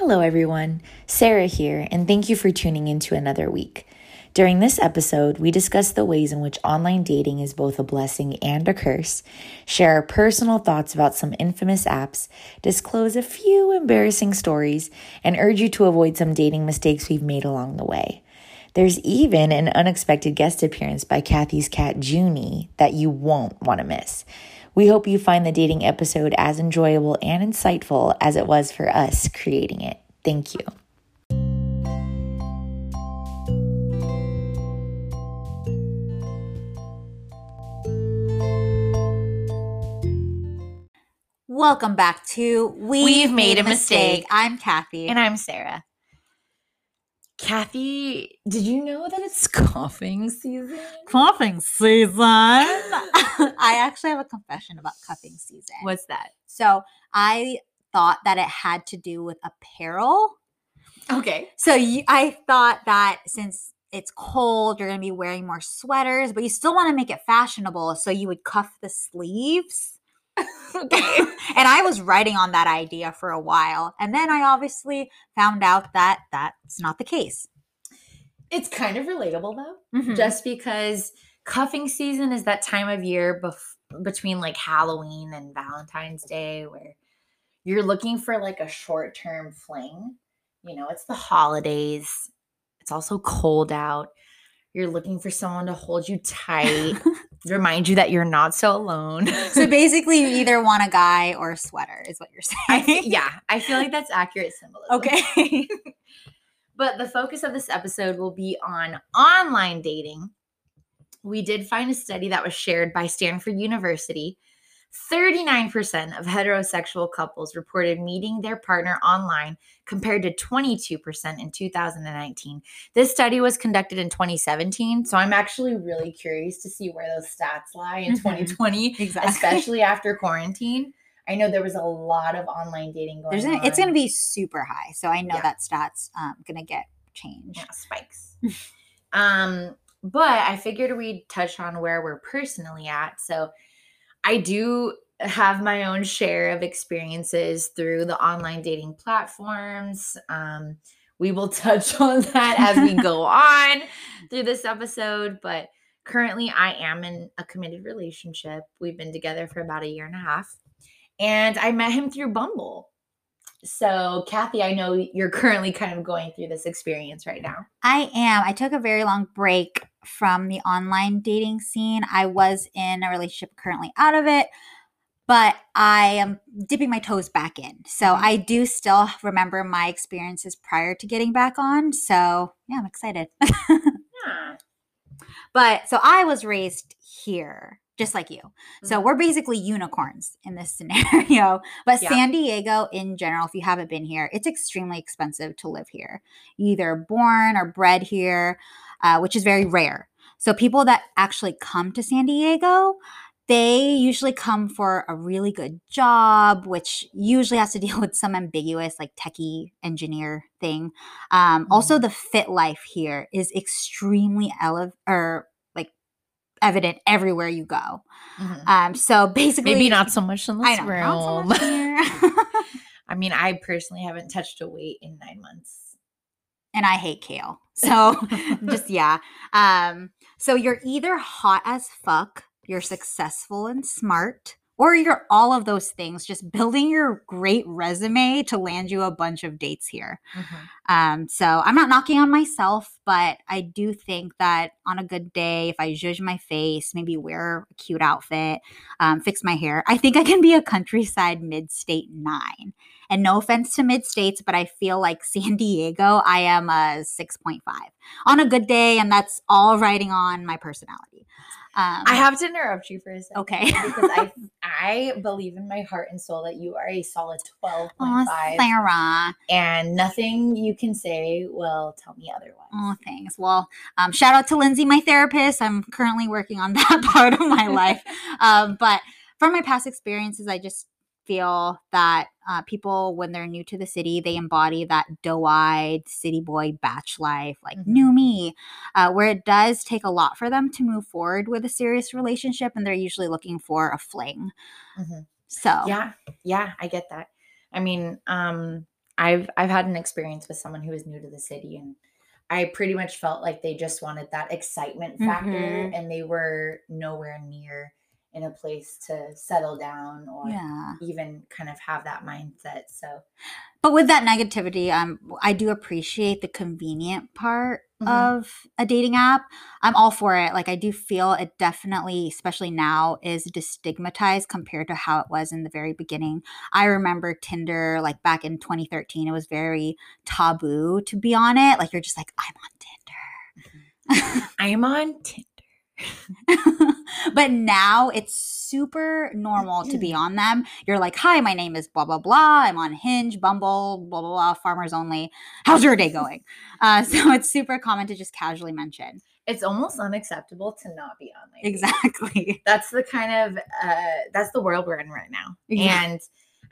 Hello, everyone. Sarah here, and thank you for tuning in to another week. During this episode, we discuss the ways in which online dating is both a blessing and a curse, share our personal thoughts about some infamous apps, disclose a few embarrassing stories, and urge you to avoid some dating mistakes we've made along the way. There's even an unexpected guest appearance by Kathy's cat, Junie, that you won't want to miss. We hope you find the dating episode as enjoyable and insightful as it was for us creating it. Thank you. Welcome back to We've, We've Made a Mistake. I'm Kathy. And I'm Sarah. Kathy, did you know that it's coughing season? cuffing season. I actually have a confession about cuffing season. What's that? So I thought that it had to do with apparel. Okay. So you, I thought that since it's cold, you're going to be wearing more sweaters, but you still want to make it fashionable. So you would cuff the sleeves. okay. and I was writing on that idea for a while. And then I obviously found out that that's not the case. It's kind of relatable though, Mhm. just because cuffing season is that time of year bef- between like Halloween and Valentine's Day where you're looking for like a short term fling. You know, it's the holidays, it's also cold out. You're looking for someone to hold you tight, remind you that you're not so alone. so basically, you either want a guy or a sweater, is what you're saying. fe- yeah, I feel like that's accurate symbolism. Okay. But the focus of this episode will be on online dating. We did find a study that was shared by Stanford University. 39% of heterosexual couples reported meeting their partner online compared to 22% in 2019. This study was conducted in 2017, so I'm actually really curious to see where those stats lie in Mhm. 2020, Exactly. especially after quarantine. I know there was a lot of online dating going There's on. it's going to be super high. So I know Yeah. that stats um going to get changed. yeah, spikes. um, but I figured we'd touch on where we're personally at. So I do have my own share of experiences through the online dating platforms. Um, we will touch on that as we go on through this episode, but currently I am in a committed relationship. We've been together for about a year and a half. And I met him through Bumble. So, Kathy, I know you're currently kind of going through this experience right now. I am. I took a very long break from the online dating scene. I was in a relationship currently out of it, but I am dipping my toes back in. So Mhm. I do still remember my experiences prior to getting back on. So yeah, I'm excited. Yeah. but so I was raised here. Just like you. So Mhm. we're basically unicorns in this scenario. But Yeah. San Diego in general, if you haven't been here, it's extremely expensive to live here. Either born or bred here, uh, which is very rare. So people that actually come to San Diego, they usually come for a really good job, which usually has to deal with some ambiguous, like techie engineer thing. Um, Also, the fit life here is extremely ele- or evident everywhere you go. Mhm. Um, so basically, Maybe not so much in this I know, so room. much here. I mean, I personally haven't touched a weight in nine months. and I hate kale. So just yeah. Um, so you're either hot as fuck, you're successful and smart, or you're all of those things, just building your great resume to land you a bunch of dates here. Um, so I'm not knocking on myself, but I do think that on a good day, if I zhuzh my face, maybe wear a cute outfit, um, fix my hair, I think I can be a countryside mid-state nine. And no offense to mid-states, but I feel like San Diego, I am a 6.5 on a good day, and that's all riding on my personality. Um, I have to interrupt you for a second. Okay. because I I believe in my heart and soul that you are a solid twelve point Aw, Sarah. and nothing you can say will tell me otherwise. Oh, thanks. Well, um, shout out to Lindsay, my therapist. I'm currently working on that part of my life. Um, but from my past experiences, I just feel that uh, people, when they're new to the city, they embody that doe-eyed city boy batch life, like Mhm. new me, uh, where it does take a lot for them to move forward with a serious relationship, and they're usually looking for a fling. Mhm. So Yeah, yeah, I get that. I mean, um, I've I've had an experience with someone who was new to the city and I pretty much felt like they just wanted that excitement factor Mhm. and they were nowhere near in a place to settle down or Yeah. even kind of have that mindset. So But with that negativity, um, I do appreciate the convenient part Mhm. of a dating app. I'm all for it. Like I do feel it definitely, especially now, is destigmatized compared to how it was in the very beginning. I remember Tinder, like back in 2013, it was very taboo to be on it. Like you're just like, I'm on Tinder. I'm on Tinder. but now it's super normal to be on them. You're like, hi, my name is blah, blah, blah. I'm on Hinge, Bumble, blah, blah, blah, farmers only. How's your day going? Uh, so it's super common to just casually mention. It's almost unacceptable to not be on like Exactly. that's the kind of uh that's the world we're in right now Yeah. and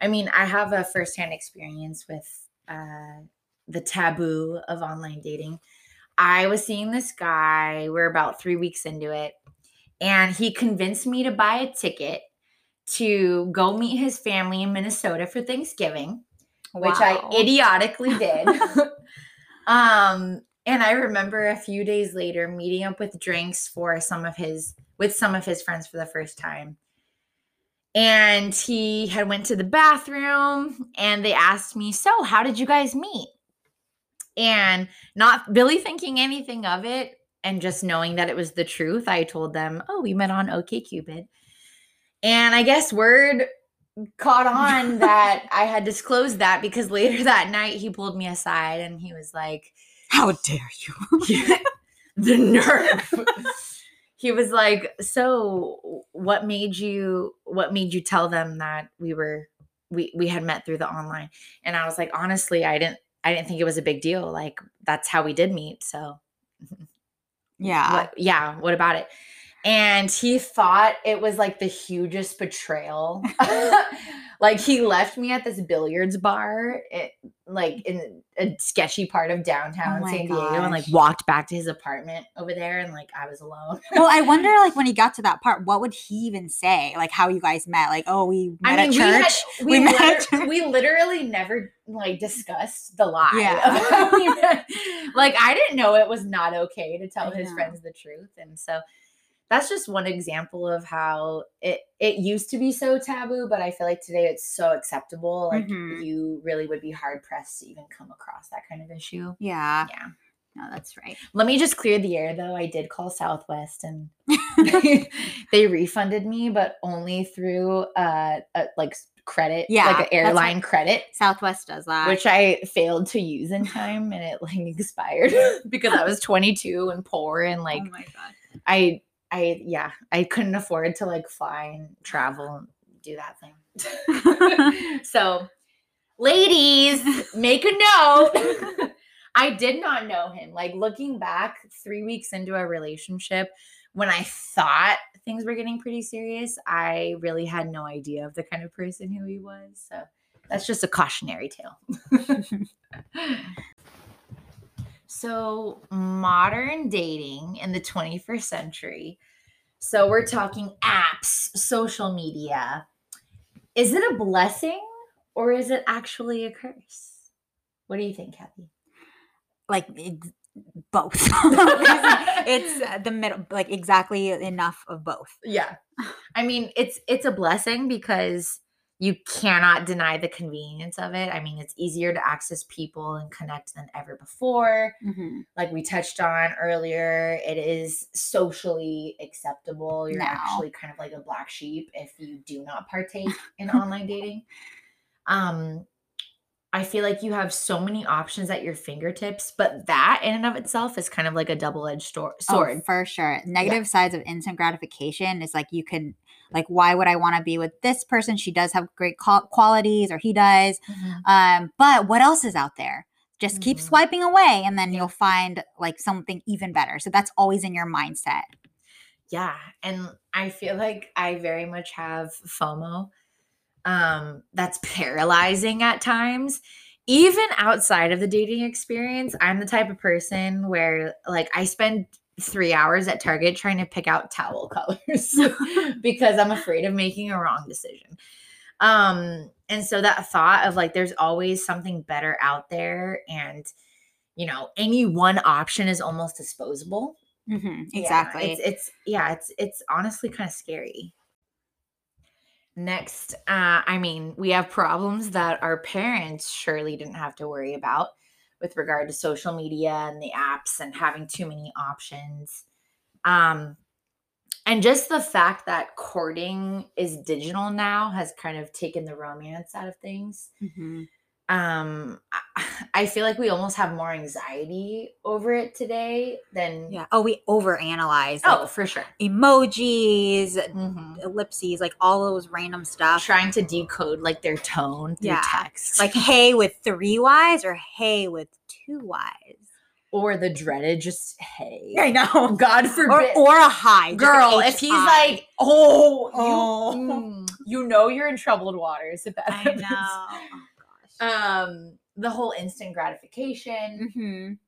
i mean i have a firsthand experience with uh the taboo of online dating i was seeing this guy we're about three weeks into it and he convinced me to buy a ticket to go meet his family in minnesota for thanksgiving which I idiotically did. um, and I remember a few days later meeting up with drinks for some of his with some of his friends for the first time. And he had went to the bathroom and they asked me, "So, how did you guys meet?" And not really thinking anything of it and just knowing that it was the truth, I told them, "Oh, we met on OkCupid." And I guess word caught on that I had disclosed that because later that night he pulled me aside and he was like, How dare you? the nerve. he was like, "So, what made you what made you tell them that we were we we had met through the online?" And I was like, "Honestly, I didn't I didn't think it was a big deal. Like that's how we did meet." So, yeah. what yeah, what about it? And he thought it was like the hugest betrayal. like he left me at this billiards bar, it, like in a sketchy part of downtown Oh San Diego, and like walked back to his apartment over there, and like I was alone. Well, I wonder, like, when he got to that part, what would he even say? Like, how you guys met? Like, oh, we met at we, church. had, we, We met liter- church. we literally never like discussed the lie. Yeah. of how we met. like I didn't know it was not okay to tell I his know. friends the truth, and so that's just one example of how it it used to be so taboo, but I feel like today it's so acceptable. Like Mhm. you really would be hard pressed to even come across that kind of issue. yeah. Yeah. No, that's right. Let me just clear the air though. I did call Southwest and they refunded me, but only through uh, a, like credit, Yeah, like an airline credit, Southwest does that. which I failed to use in time and it like expired because I was 22 and poor and like oh my god. I I yeah, I couldn't afford to like fly and travel and do that thing. so, ladies, make a note. I did not know him. Like looking back 3 weeks into a relationship when I thought things were getting pretty serious, I really had no idea of the kind of person who he was. So, that's just a cautionary tale. So, modern dating in the 21st century. So, we're talking apps, social media. Is it a blessing or is it actually a curse? What do you think, Kathy? like both. it's the middle, like exactly enough of both. Yeah. I mean, it's it's a blessing because you cannot deny the convenience of it. I mean, it's easier to access people and connect than ever before. Mm-hmm. like we touched on earlier, it is socially acceptable. You're Now. actually kind of like a black sheep if you do not partake in online dating. Um, I feel like you have so many options at your fingertips, but that in and of itself is kind of like a double-edged stor- sword. Oh, for sure. Negative sides of instant gratification is like you can, like, why would I want to be with this person? She does have great qualities, or he does. Mhm. Um, but what else is out there? Just keep Mhm. swiping away, and then you'll find like something even better. So that's always in your mindset. Yeah, and I feel like I very much have FOMO. Um, that's paralyzing at times. Even outside of the dating experience, I'm the type of person where like I spend 3 hours at Target trying to pick out towel colors because I'm afraid of making a wrong decision. Um, and so that thought of like there's always something better out there and you know, any one option is almost disposable. Mhm, Yeah, exactly. it's it's yeah, it's it's honestly kind of scary. Next, uh, I mean, we have problems that our parents surely didn't have to worry about with regard to social media and the apps and having too many options. Um, and just the fact that courting is digital now has kind of taken the romance out of things. Mhm. Um, I, feel like we almost have more anxiety over it today than Yeah. Oh, we overanalyze. oh, Like for sure. emojis, Mhm. ellipses, like all those random stuff. trying to decode like their tone through Yeah. text. Like hey with three Y's or hey with two Y's. or the dreaded just hey. I know. God Or, forbid. or a hi. just a Girl, if he's like, oh, Oh. You, mm, you know you're in troubled waters if that I happens. know. Um, the whole instant gratification. hmm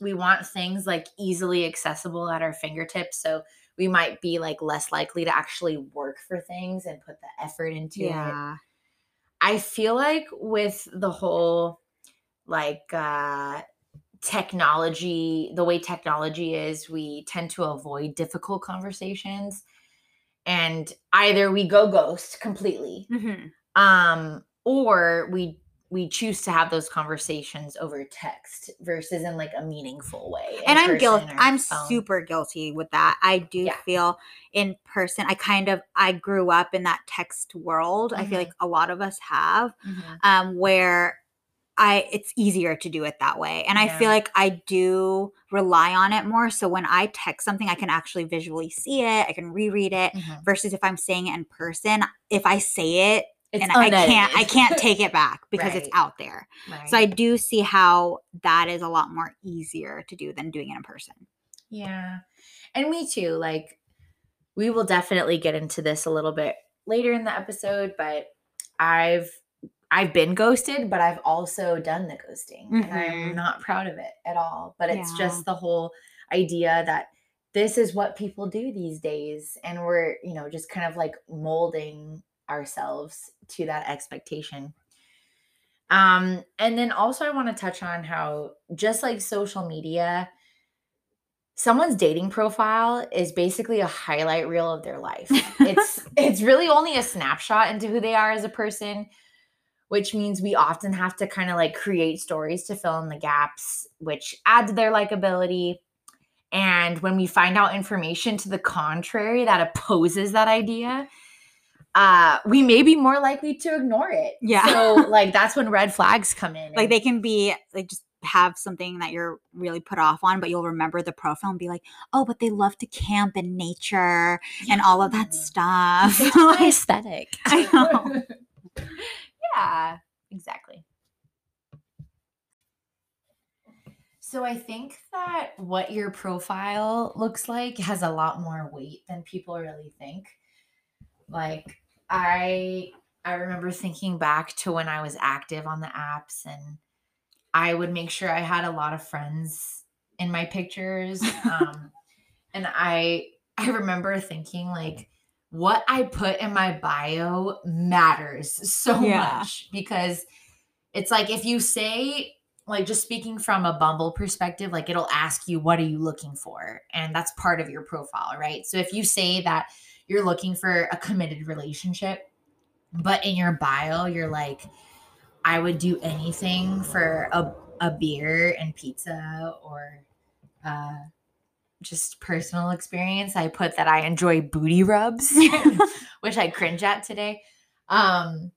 We want things like easily accessible at our fingertips. So we might be like less likely to actually work for things and put the effort into it. Yeah. I feel like with the whole like uh technology, the way technology is, we tend to avoid difficult conversations and either we go ghost completely hmm um or we we choose to have those conversations over text versus in like a meaningful way. and I'm guilty. I'm phone. super guilty with that. I do Yeah. feel in person. I kind of I grew up in that text world. I feel like a lot of us have, Mhm. um, where I it's easier to do it that way. And I feel like I do rely on it more. So when I text something, I can actually visually see it. I can reread it. Mhm. Versus if I'm saying it in person, if I say it It's and I can't I can't take it back because it's out there. Right. So I do see how that is a lot more easier to do than doing it in person. Yeah. And me too. Like, we will definitely get into this a little bit later in the episode, but I've I've been ghosted, but I've also done the ghosting. And I'm Mhm. not proud of it at all. But it's Yeah. just the whole idea that this is what people do these days. And we're, you know, just kind of like molding ourselves to that expectation. Um, and then also I want to touch on how just like social media, someone's dating profile is basically a highlight reel of their life. It's it's really only a snapshot into who they are as a person, which means we often have to kind of like create stories to fill in the gaps, which add to their likability. And when we find out information to the contrary that opposes that idea, uh, we may be more likely to ignore it. Yeah. So like that's when red flags come in. like they can be like just have something that you're really put off on, but you'll remember the profile and be like, oh, but they love to camp in nature and all of that stuff. It's my aesthetic. I know. yeah, exactly. So I think that what your profile looks like has a lot more weight than people really think. Like I I remember thinking back to when I was active on the apps and I would make sure I had a lot of friends in my pictures. Um, and I I remember thinking like what I put in my bio matters so Yeah. much because it's like if you say like just speaking from a Bumble perspective, like it'll ask you what are you looking for, and that's part of your profile, right? So if you say that you're looking for a committed relationship, but in your bio you're like, I would do anything for a a beer and pizza or uh just personal experience. I put that I enjoy booty rubs, which I cringe at today. Um,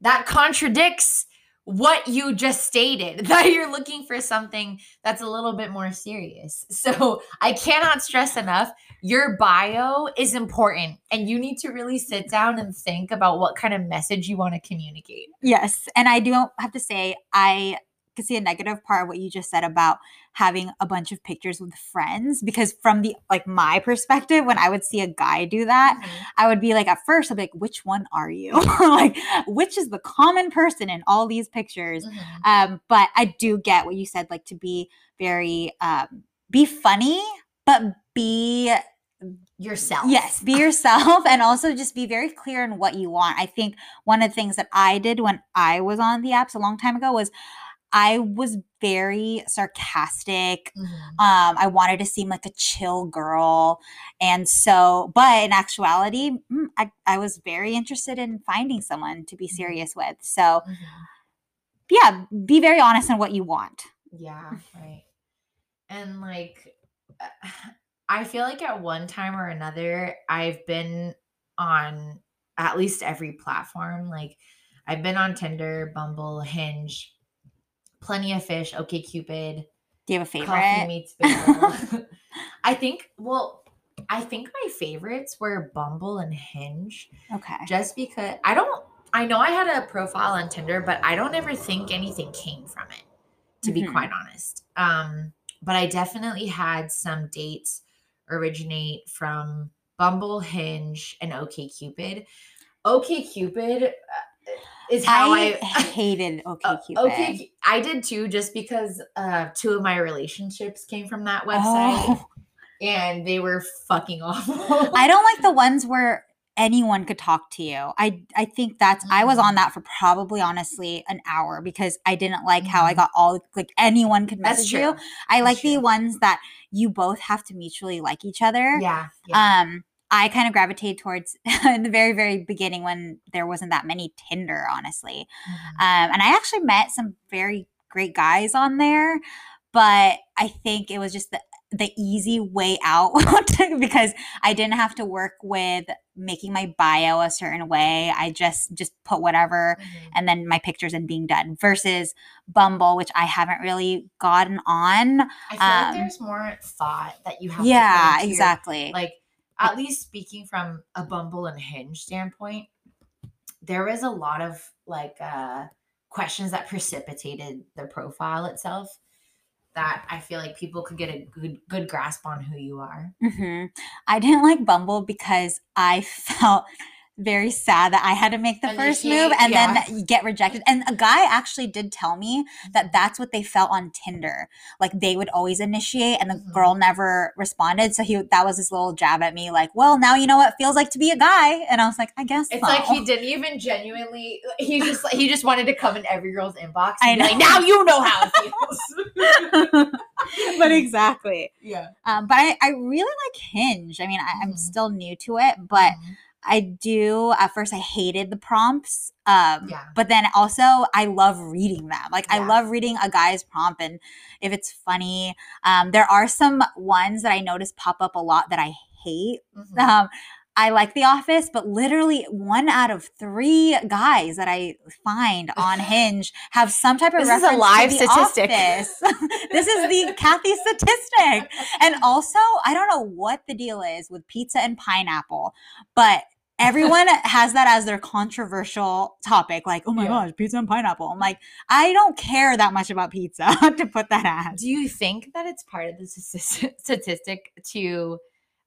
that contradicts what you just stated that you're looking for something that's a little bit more serious. So I cannot stress enough your bio is important and you need to really sit down and think about what kind of message you want to communicate. Yes. And I do have to say, I could see a negative part of what you just said about having a bunch of pictures with friends because from the like my perspective when i would see a guy do that i would be like at first i'd be like which one are you like which is the common person in all these pictures Mhm. um but i do get what you said like to be very um be funny but be yourself. Yes, be yourself and also just be very clear in what you want. I think one of the things that I did when I was on the apps a long time ago was I was very sarcastic. Mhm. Um, I wanted to seem like a chill girl. And so, but in actuality, mm, I, I was very interested in finding someone to be Mhm. serious with. So, Mhm. yeah, be very honest in what you want. Yeah, right. And like, I feel like at one time or another, I've been on at least every platform. Like, I've been on Tinder, Bumble, Hinge, Plenty of Fish, OK Cupid, Do you have a Coffee favorite? Meets Bagel. I think. Well, I think my favorites were Bumble and Hinge, Okay. just because I don't. I know I had a profile on Tinder, but I don't ever think anything came from it to be Mhm. quite honest. Um, but I definitely had some dates originate from Bumble, Hinge, and OK OKCupid. OKCupid uh, is how I, I, hated uh, OkCupid. okay, I did too, just because uh, two of my relationships came from that website, Oh. and they were fucking awful. I don't like the ones where anyone could talk to you. I I think that's I was on Mhm. that for probably honestly an hour because I didn't like how I Mhm. got all like anyone could message true. you. I That's like the ones that you both have to mutually like each other. Yeah, yeah. Um I kind of gravitated towards in the very very beginning when there wasn't that many Tinder honestly. Mhm. Um, and I actually met some very great guys on there, but I think it was just the the easy way out because I didn't have to work with making my bio a certain way. I just just put whatever Mhm. and then my pictures and being done versus Bumble, which I haven't really gotten on. I feel um, like there's more thought that you have. Yeah, to put into your- exactly. like at least speaking from a Bumble and Hinge standpoint, there was a lot of like uh questions that precipitated the profile itself that I feel like people could get a good good grasp on who you are. hmm I didn't like Bumble because I felt very sad that I had to make the first move and yeah. then get rejected. And a guy actually did tell me that that's what they felt on Tinder. Like they would always initiate and the Mhm. girl never responded. So he that was his little jab at me like, "Well, now you know what it feels like to be a guy." And I was like, "I guess It's so." like he didn't even genuinely. He just he just wanted to come in every girl's inbox. I And be like, now you know how it feels. but exactly. yeah. Um, but I, I really like Hinge. I mean, I, I'm Mhm. still new to it, but Mhm. I do. At first, I hated the prompts. Um, Yeah. But then also, I love reading them. Like, I love reading a guy's prompt, and if it's funny, um, there are some ones that I notice pop up a lot that I hate. Mhm. Um, I like The Office, but literally one out of three guys that I find on Hinge have some type of This is a live to The statistic. Office. this is the Kathy statistic. And also, I don't know what the deal is with pizza and pineapple, but everyone has that as their controversial topic. Like, oh my Yeah. gosh, pizza and pineapple. I'm like, I don't care that much about pizza to put that as. Do you think that it's part of the statistic to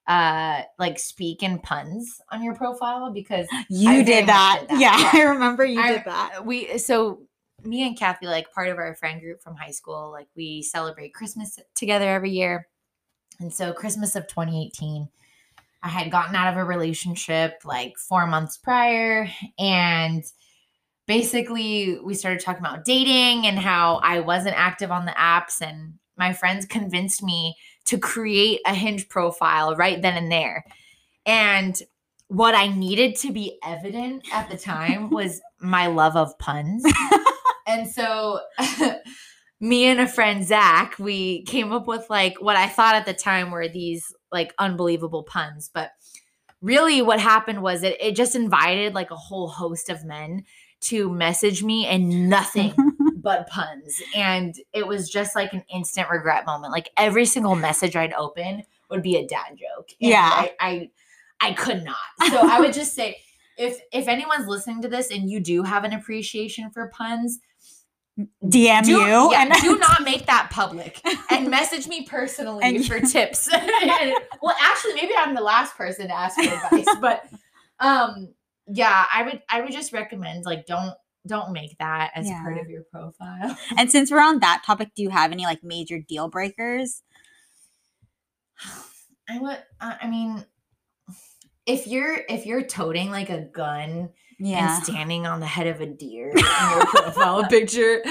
uh like speak in puns on your profile because You did that. did that, Yeah, yeah. I remember you I- did that. we so me and Kathy like part of our friend group from high school like we celebrate Christmas together every year and so Christmas of 2018 I had gotten out of a relationship like 4 months prior and basically we started talking about dating and how I wasn't active on the apps and my friends convinced me to create a hinge profile right then and there and what I needed to be evident at the time was my love of puns. and so me and a friend Zach, we came up with like what I thought at the time were these like unbelievable puns. But really what happened was it, it just invited like a whole host of men to message me and nothing but puns. And it was just like an instant regret moment. Like every single message I'd open would be a dad joke. And Yeah. I, I I could not. So I would just say if if anyone's listening to this and you do have an appreciation for puns, DM do, you yeah, and do not make that public and message me personally And- for tips. well, actually, maybe I'm the last person to ask for advice, but um, yeah, I would I would just recommend like don't don't make that as part of your profile. And since we're on that topic, do you have any like major deal breakers? I would. I I mean, if you're if you're toting like a gun Yeah. and standing on the head of a deer in your profile picture,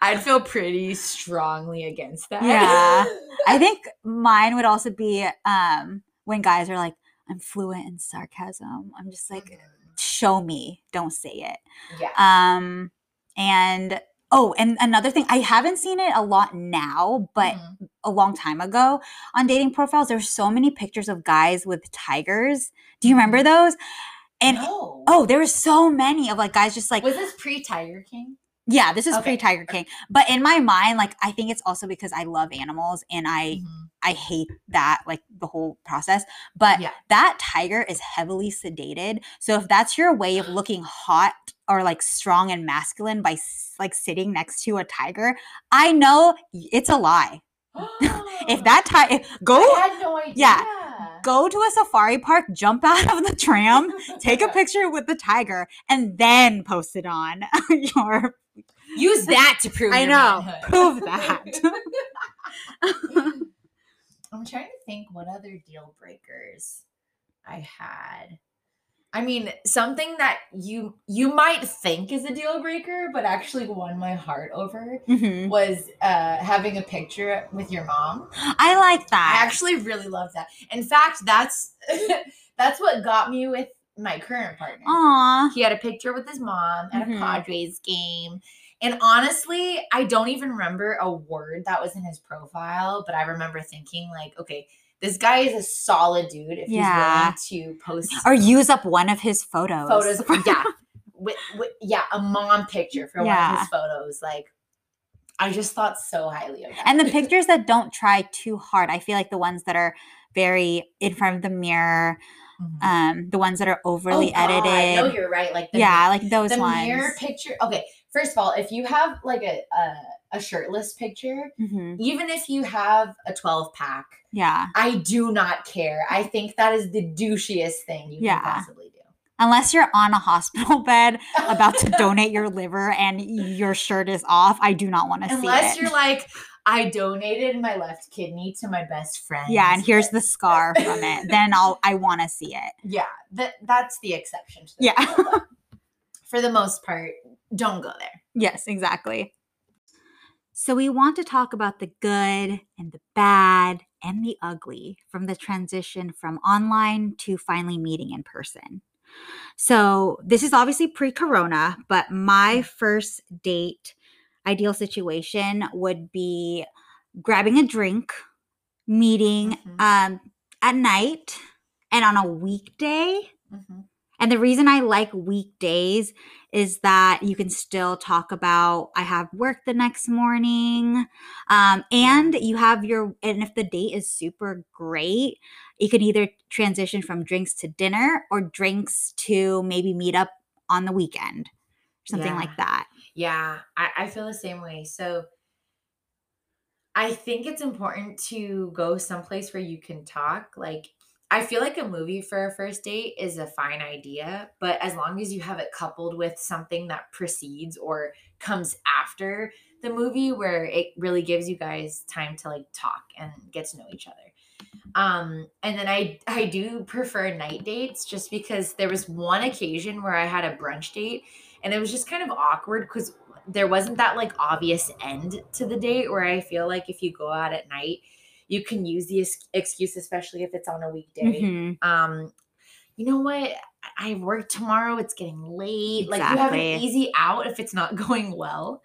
I'd feel pretty strongly against that. Yeah. I think mine would also be um when guys are like, I'm fluent in sarcasm. I'm just like, show me, don't say it. yeah. Um and oh, and another thing, I haven't seen it a lot now, but Mhm. a long time ago on dating profiles, there's so many pictures of guys with tigers. Do you remember those? And no. oh, there were so many of like guys just like was this pre Tiger King? Yeah, this is Okay. pre Tiger King. But in my mind, like I think it's also because I love animals and I Mhm. I hate that like the whole process. But Yeah. that tiger is heavily sedated. So if that's your way of looking hot or like strong and masculine by like sitting next to a tiger, I know it's a lie. If that tiger go no. Yeah. go to a safari park, jump out of the tram, take a picture with the tiger, and then post it on your. Use that to prove. I know. manhood. Prove that. I'm trying to think what other deal breakers I had. I mean, something that you you might think is a deal breaker, but actually won my heart over Mhm. was uh, having a picture with your mom. I like that. I actually really love that. In fact, that's that's what got me with my current partner. Aw. He had a picture with his mom at Mhm. a Padres game. And honestly, I don't even remember a word that was in his profile, but I remember thinking, like, okay, this guy is a solid dude if Yeah. he's willing to post Or use up one of his photos. photos. yeah. With, with, yeah, a mom picture for one of his photos. Like, I just thought so highly of that. and the pictures that don't try too hard. I feel like the ones that are very in front of the mirror, Mhm. um, the ones that are Oh, overly God, edited. No, you're right. Like, the yeah, like those the ones. mirror picture. Okay, first of all, if you have like a a, a shirtless picture, Mhm. even if you have a 12 pack, Yeah. I do not care. I think that is the douchiest thing you Yeah. can possibly do. Unless you're on a hospital bed about to donate your liver and your shirt is off, I do not want to see it. Unless you're like, I donated my left kidney to my best friend. yeah, and here's the scar from it. Then I'll I want to see it. Yeah, that that's the exception to the Yeah. For the most part, don't go there. Yes, exactly. So, we want to talk about the good and the bad and the ugly from the transition from online to finally meeting in person. So, this is obviously pre corona, but my first date ideal situation would be grabbing a drink, meeting Mhm. um, at night, and on a weekday. Mhm. And the reason I like weekdays is that you can still talk about I have work the next morning. Um, and you have your and if the date is super great, you can either transition from drinks to dinner or drinks to maybe meet up on the weekend. Something Yeah. like that. Yeah, I, I feel the same way. So I think it's important to go someplace where you can talk. Like, I feel like a movie for a first date is a fine idea, but as long as you have it coupled with something that precedes or comes after the movie where it really gives you guys time to like talk and get to know each other. Um, and then I I do prefer night dates just because there was one occasion where I had a brunch date and it was just kind of awkward because there wasn't that like obvious end to the date where I feel like if you go out at night, you can use the excuse, especially if it's on a weekday. Mhm. Um, you know what? I- work tomorrow. It's getting late. Like you have an easy out if it's not going well.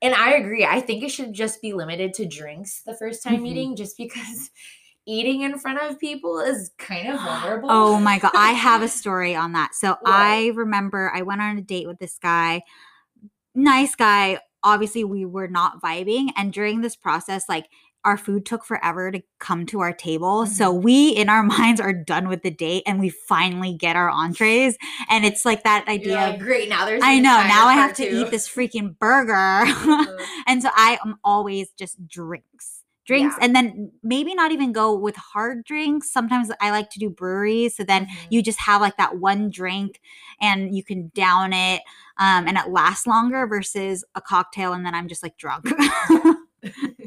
And I agree. I think it should just be limited to drinks the first time Mhm. meeting, just because eating in front of people is kind of vulnerable. Oh my god, I have a story on that. So What? I remember I went on a date with this guy, nice guy. Obviously, we were not vibing, and during this process, like our food took forever to come to our table. So Mm-hmm. we, in our minds, are done with the date, and we finally get our entrees, and it's like that idea. like, of, great. Now there's. I know now I have to two." eat this freaking burger. And so I am always just drinks. Drinks, Yeah. and then maybe not even go with hard drinks. Sometimes I like to do breweries. So then mhm. you just have like that one drink and you can down it um, and it lasts longer versus a cocktail and then I'm just like drunk.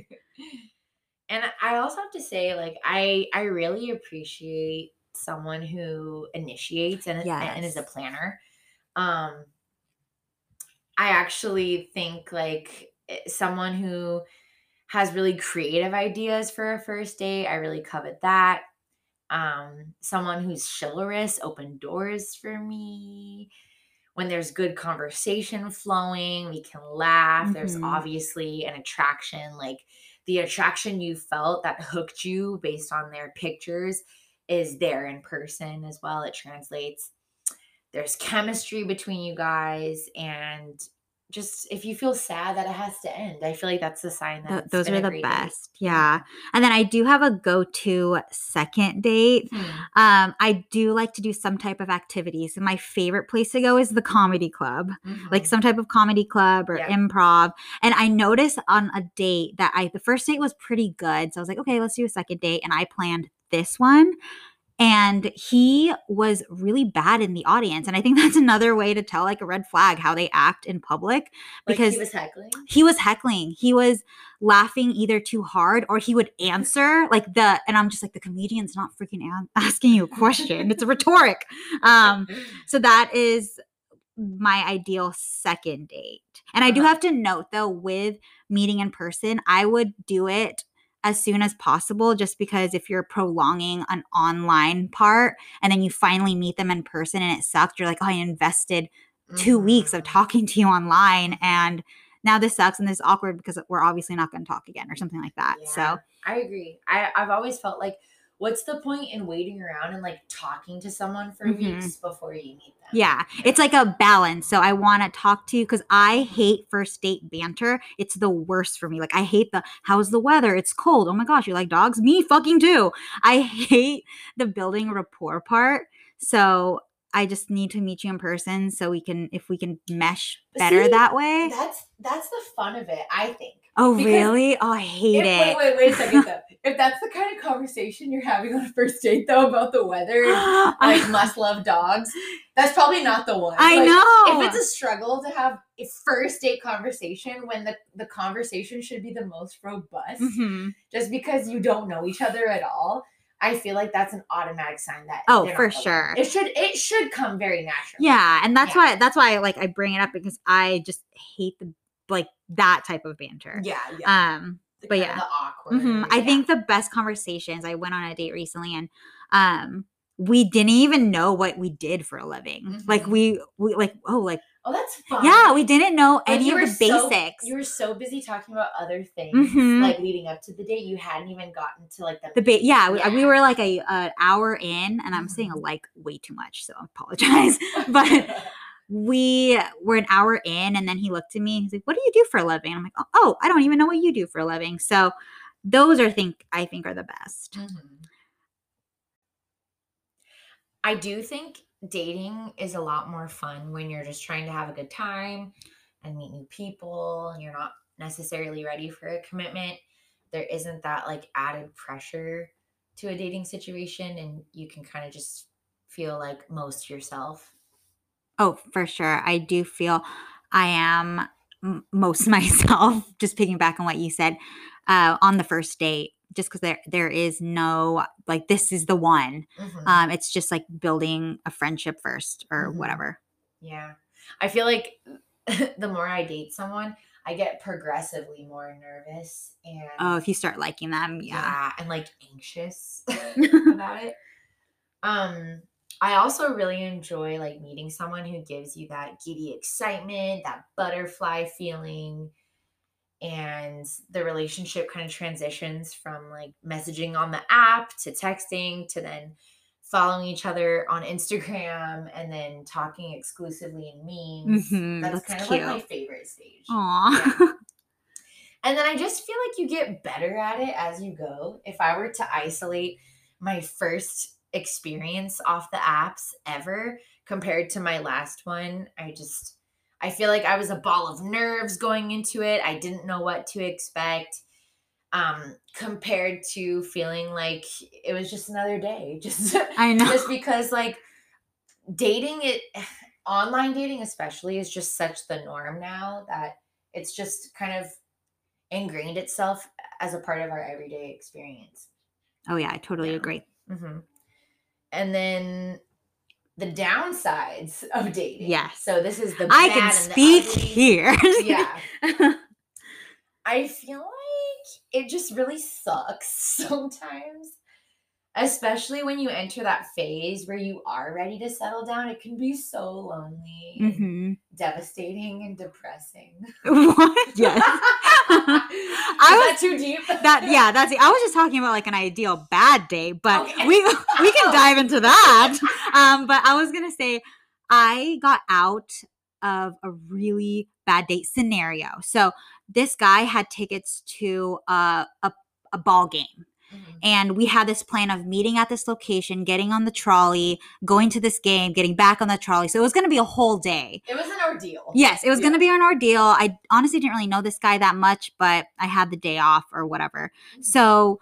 and I also have to say, like, I I really appreciate someone who initiates and, and is a planner. Um, I actually think like eh, someone who has really creative ideas for a first date. I really covet that. Um, someone who's chivalrous, open doors for me. When there's good conversation flowing, we can laugh. There's Mhm. obviously an attraction, like the attraction you felt that hooked you based on their pictures is there in person as well. It translates. There's chemistry between you guys, and just if you feel sad that it has to end, I feel like that's the sign that Th- those are the great date. best. Yeah. And then I do have a go to second date. Hmm. Um, I do like to do some type of activities. And my favorite place to go is the comedy club, like Mhm. some type of comedy club or Yeah. improv. And I noticed on a date that I, the first date was pretty good. So I was like, okay, let's do a second date. And I planned this one. And he was really bad in the audience. And I think that's another way to tell like a red flag how they act in public Like, because he was heckling. he was heckling. He was laughing either too hard or he would answer like the and I'm just like the comedian's not freaking a- asking you a question. It's a rhetoric. Um so that is my ideal second date. And I do Uh-huh. have to note though with meeting in person, I would do it as soon as possible just because if you're prolonging an online part and then you finally meet them in person and it sucked, you're like, "Oh, I invested 2 weeks of Mhm. talking to you online and now this sucks and this is awkward because we're obviously not going to talk again or something like that. Yeah, So, I agree. I, I've always felt like, what's the point in waiting around and like talking to someone for Mhm. weeks before you meet them? yeah, it's like a balance. So, I want to talk to you because I hate first date banter. It's the worst for me. Like, I hate the how's the weather? It's cold. Oh my gosh, you like dogs? Me fucking too. I hate the building rapport part. So, I just need to meet you in person so we can, if we can mesh better see, that way. That's that's the fun of it, I think. oh, because really? Oh, I hate If, it. wait, wait, wait a second though. if that's the kind of conversation you're having on a first date though about the weather and like must love dogs, that's probably not the one. I Like, know. If it's a struggle to have a first date conversation when the, the conversation should be the most robust, Mhm. just because you don't know each other at all, I feel like that's an automatic sign that Oh, for sure. It should it should come very naturally. Yeah, and that's Yeah. why that's why like I bring it up because I just hate the like that type of banter. Yeah, yeah. Um but yeah. the awkward. mhm, I yeah. think the best conversations I went on a date recently and um we didn't even know what we did for a living. Like Mhm. we we like oh like Oh, that's fun. yeah, we didn't know Like, any of the so- basics. you were so busy talking about other things, Mhm. like leading up to the date, you hadn't even gotten to like the the ba- yeah, we, Yeah. we were like a an hour in and I'm saying a Mhm. like way too much, so I apologize. but we were an hour in and then he looked at me he's like what do you do for a living i'm like oh, oh i don't even know what you do for a living so those are think i think are the best Mhm. I do think dating is a lot more fun when you're just trying to have a good time and meet new people and you're not necessarily ready for a commitment. There isn't that like added pressure to a dating situation and you can kind of just feel like most yourself. Oh for sure i do feel i am m- most myself just picking back on what you said uh, on the first date just because there there is no like this is the one Mhm. um it's just like building a friendship first or Mhm. whatever Yeah. I feel like the more I date someone, I get progressively more nervous and oh if you start liking them yeah, yeah, and like anxious about it. Um I also really enjoy like meeting someone who gives you that giddy excitement, that butterfly feeling and the relationship kind of transitions from like messaging on the app to texting to then following each other on Instagram and then talking exclusively in memes. Mhm, that's, that's kind of like my favorite stage. Aw. And then I just feel like you get better at it as you go. If I were to isolate my first experience off the apps ever compared to my last one, I just I feel like I was a ball of nerves going into it. I didn't know what to expect. Um compared to feeling like it was just another day. Just i know just because like dating it online dating especially is just such the norm now that it's just kind of ingrained itself as a part of our everyday experience oh yeah i totally Yeah. agree hmm and then the downsides of dating. Yes. So this is the I can speak here. Yeah. I feel like it just really sucks sometimes. Especially when you enter that phase where you are ready to settle down, it can be so lonely, and Mhm. devastating, and depressing. What? Yes. I was- that too deep. That yeah, that's. I was just talking about like an ideal bad day, but Okay. we we can dive into that. Um, but I was gonna say I got out of a really bad date scenario. So this guy had tickets to uh, a a ball game. Mhm. and we had this plan of meeting at this location, getting on the trolley, going to this game, getting back on the trolley. So it was going to be a whole day. It was an ordeal. Yes, it was going to be an ordeal. I honestly didn't really know this guy that much, but I had the day off or whatever. So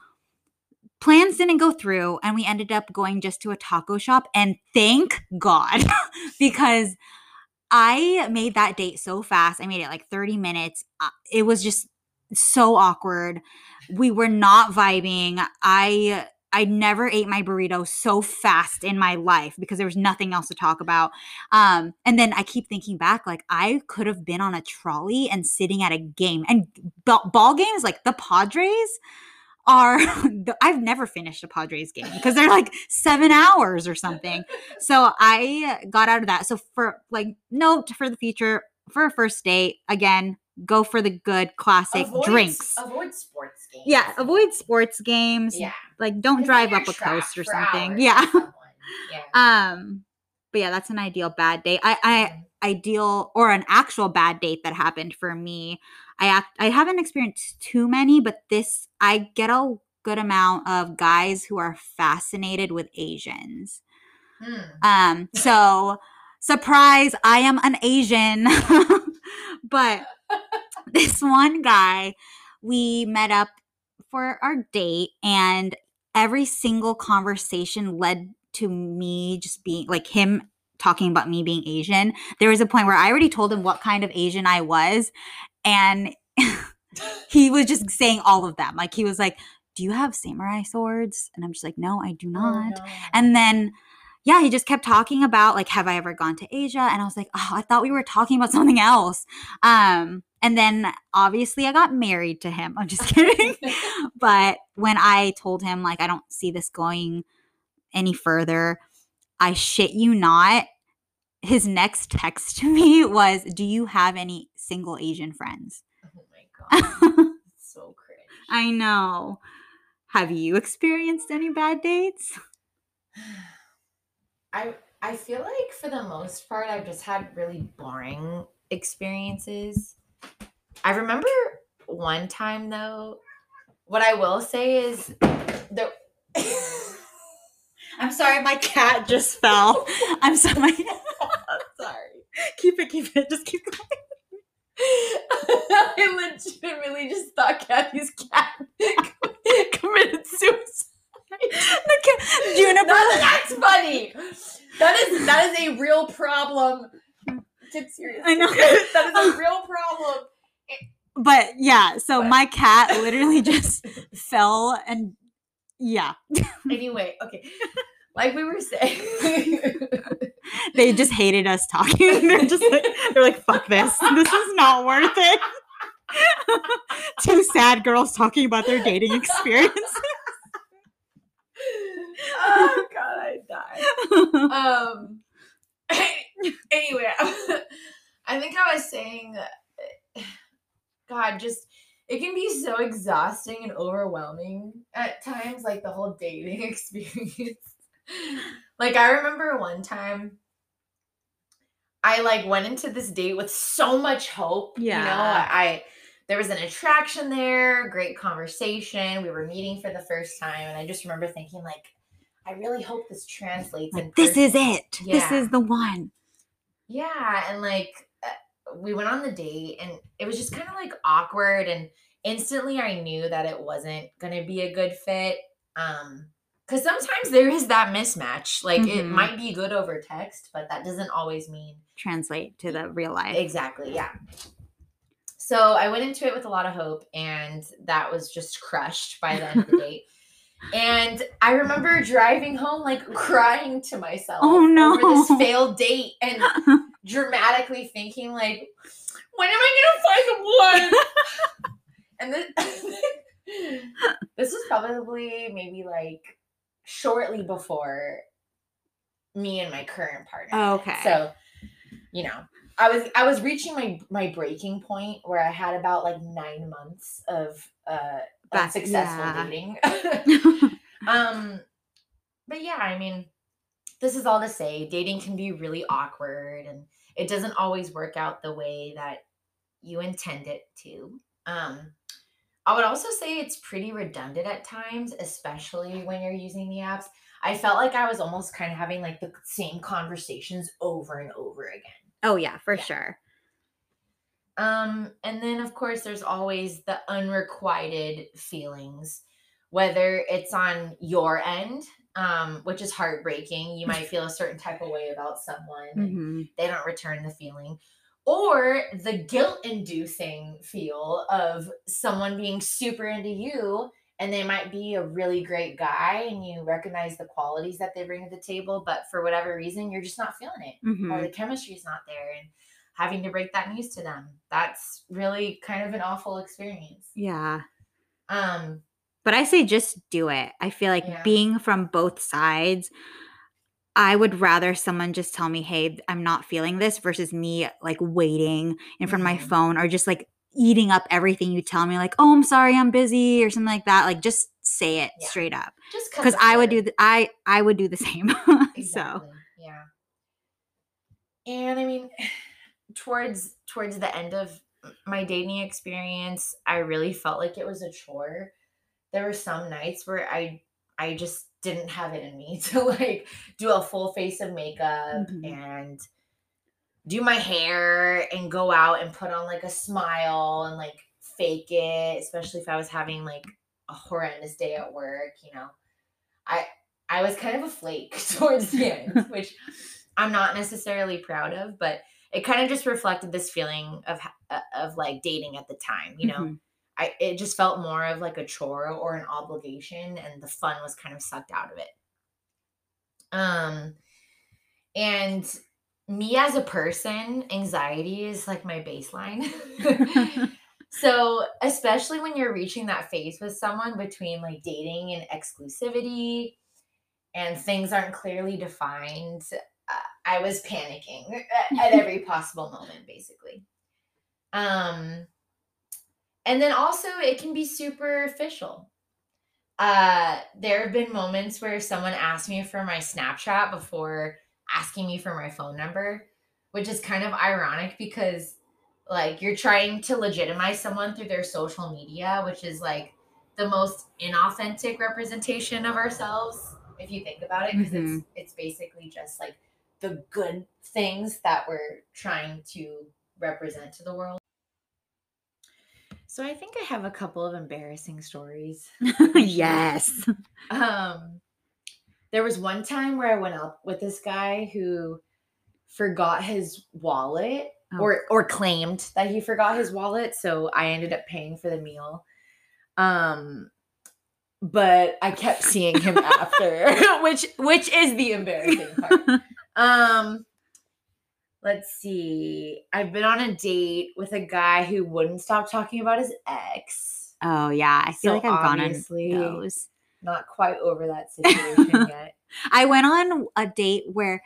plans didn't go through and we ended up going just to a taco shop and thank God because I made that date so fast. I made it like 30 minutes. Uh, It was just so awkward. We were not vibing. I I never ate my burrito so fast in my life because there was nothing else to talk about. Um, and then I keep thinking back, like I could have been on a trolley and sitting at a game. And ba- ball games, like the Padres, are I've never finished a Padres game because they're like seven hours or something. So I got out of that. So for like note for the future, for a first date, again, go for the good classic Avoid- drinks. Avoid sports games. Yeah, avoid sports games. Yeah. Like don't drive up a coast or something. Yeah. Yeah. Um, but yeah, that's an ideal bad date. I, I ideal or an actual bad date that happened for me. I act I haven't experienced too many, but this I get a good amount of guys who are fascinated with Asians. Hmm. Um, so surprise, I am an Asian. but this one guy, we met up for our date, and every single conversation led to me just being like him talking about me being Asian. There was a point where I already told him what kind of Asian I was, and he was just saying all of them. Like he was like, "Do you have samurai swords?" And I'm just like, "No, I do Oh, not." no. And then, yeah, he just kept talking about like, have I ever gone to Asia? And I was like, oh, I thought we were talking about something else. Um, and then obviously I got married to him. I'm just kidding. but when I told him like I don't see this going any further, I shit you not. His next text to me was, "Do you have any single Asian friends?" oh my god. So cringe. I know. Have you experienced any bad dates? I I feel like for the most part I've just had really boring experiences. I remember one time though, what I will say is the I'm sorry, my cat just fell. I'm sorry. sorry. keep it, keep it, just keep going. I legitimately just thought Kathy's cat committed suicide. The Juniper. No, that's funny. That is that is a real problem. Get serious. I know. that is a real problem. But yeah, so What? my cat literally just fell and yeah, Anyway, okay. Like we were saying. they just hated us talking. They're just like, they're like, fuck this. This is not worth it. Two sad girls talking about their dating experience. Oh god, I died. Um anyway, I think I was saying God, just it can be so exhausting and overwhelming at times, like the whole dating experience. like I remember one time I like went into this date with so much hope. Yeah. You know. I, I there was an attraction there, great conversation. We were meeting for the first time, and I just remember thinking, like, I really hope this translates. Like, this is person." it. This is the one. Yeah, and like uh, we went on the date and it was just kind of like awkward and instantly I knew that it wasn't going to be a good fit um cuz sometimes there is that mismatch. Like it Mhm. might be good over text, but that doesn't always mean Translate to the real life. exactly, yeah. So I went into it with a lot of hope and that was just crushed by the end of the date. And I remember driving home, like crying to myself Oh, no. over this failed date and dramatically thinking, like, when am I gonna find the one? and this, this was probably maybe like shortly before me and my current partner. Okay. So, you know, I was I was reaching my my breaking point where I had about like nine months of uh That- unsuccessful yeah. dating. um but yeah, I mean, this is all to say dating can be really awkward and it doesn't always work out the way that you intend it to. Um I would also say it's pretty redundant at times, especially when you're using the apps. I felt like I was almost kind of having like the same conversations over and over again. oh yeah, for Yeah. sure. Um, and then of course there's always the unrequited feelings, whether it's on your end, um, which is heartbreaking. You might feel a certain type of way about someone and Mhm. they don't return the feeling. Or the guilt inducing feel of someone being super into you and they might be a really great guy and you recognize the qualities that they bring to the table, but for whatever reason, you're just not feeling it or Mhm. the is not there and having to break that news to them. That's really kind of an awful experience. Yeah. Um But I say just do it. I feel like Yeah. being from both sides, I would rather someone just tell me, hey, I'm not feeling this versus me like waiting in front of my Mhm. phone or just like eating up everything you tell me, like, oh, I'm sorry, I'm busy or something like that. Like just say it Yeah. straight up. just Because I would do the, I I would do the same. so Yeah. And I mean, towards towards the end of my dating experience, I really felt like it was a chore. There were some nights where I I just didn't have it in me to like do a full face of makeup Mhm. and do my hair and go out and put on like a smile and like fake it, especially if I was having like a horrendous day at work, you know. I I was kind of a flake towards the end, which I'm not necessarily proud of, but it kind of just reflected this feeling of uh, of like dating at the time, you know. Mhm. I it just felt more of like a chore or an obligation and the fun was kind of sucked out of it. Um and me as a person, anxiety is like my baseline. so, especially when you're reaching that phase with someone between like dating and exclusivity and things aren't clearly defined, I was panicking at, every possible moment basically. Um and then also it can be superficial. Uh there have been moments where someone asked me for my Snapchat before asking me for my phone number, which is kind of ironic because like you're trying to legitimize someone through their social media, which is like the most inauthentic representation of ourselves if you think about it because Mhm. it's it's basically just like the good things that we're trying to represent to the world. So I think I have a couple of embarrassing stories. yes. Um, there was one time where I went out with this guy who forgot his wallet Oh. or or claimed that he forgot his wallet, so I ended up paying for the meal. Um but I kept seeing him after, which which is the embarrassing part. Um let's see. I've been on a date with a guy who wouldn't stop talking about his ex. Oh yeah, I feel So like I've gone on obviously- those. Not quite over that situation yet. I went on a date where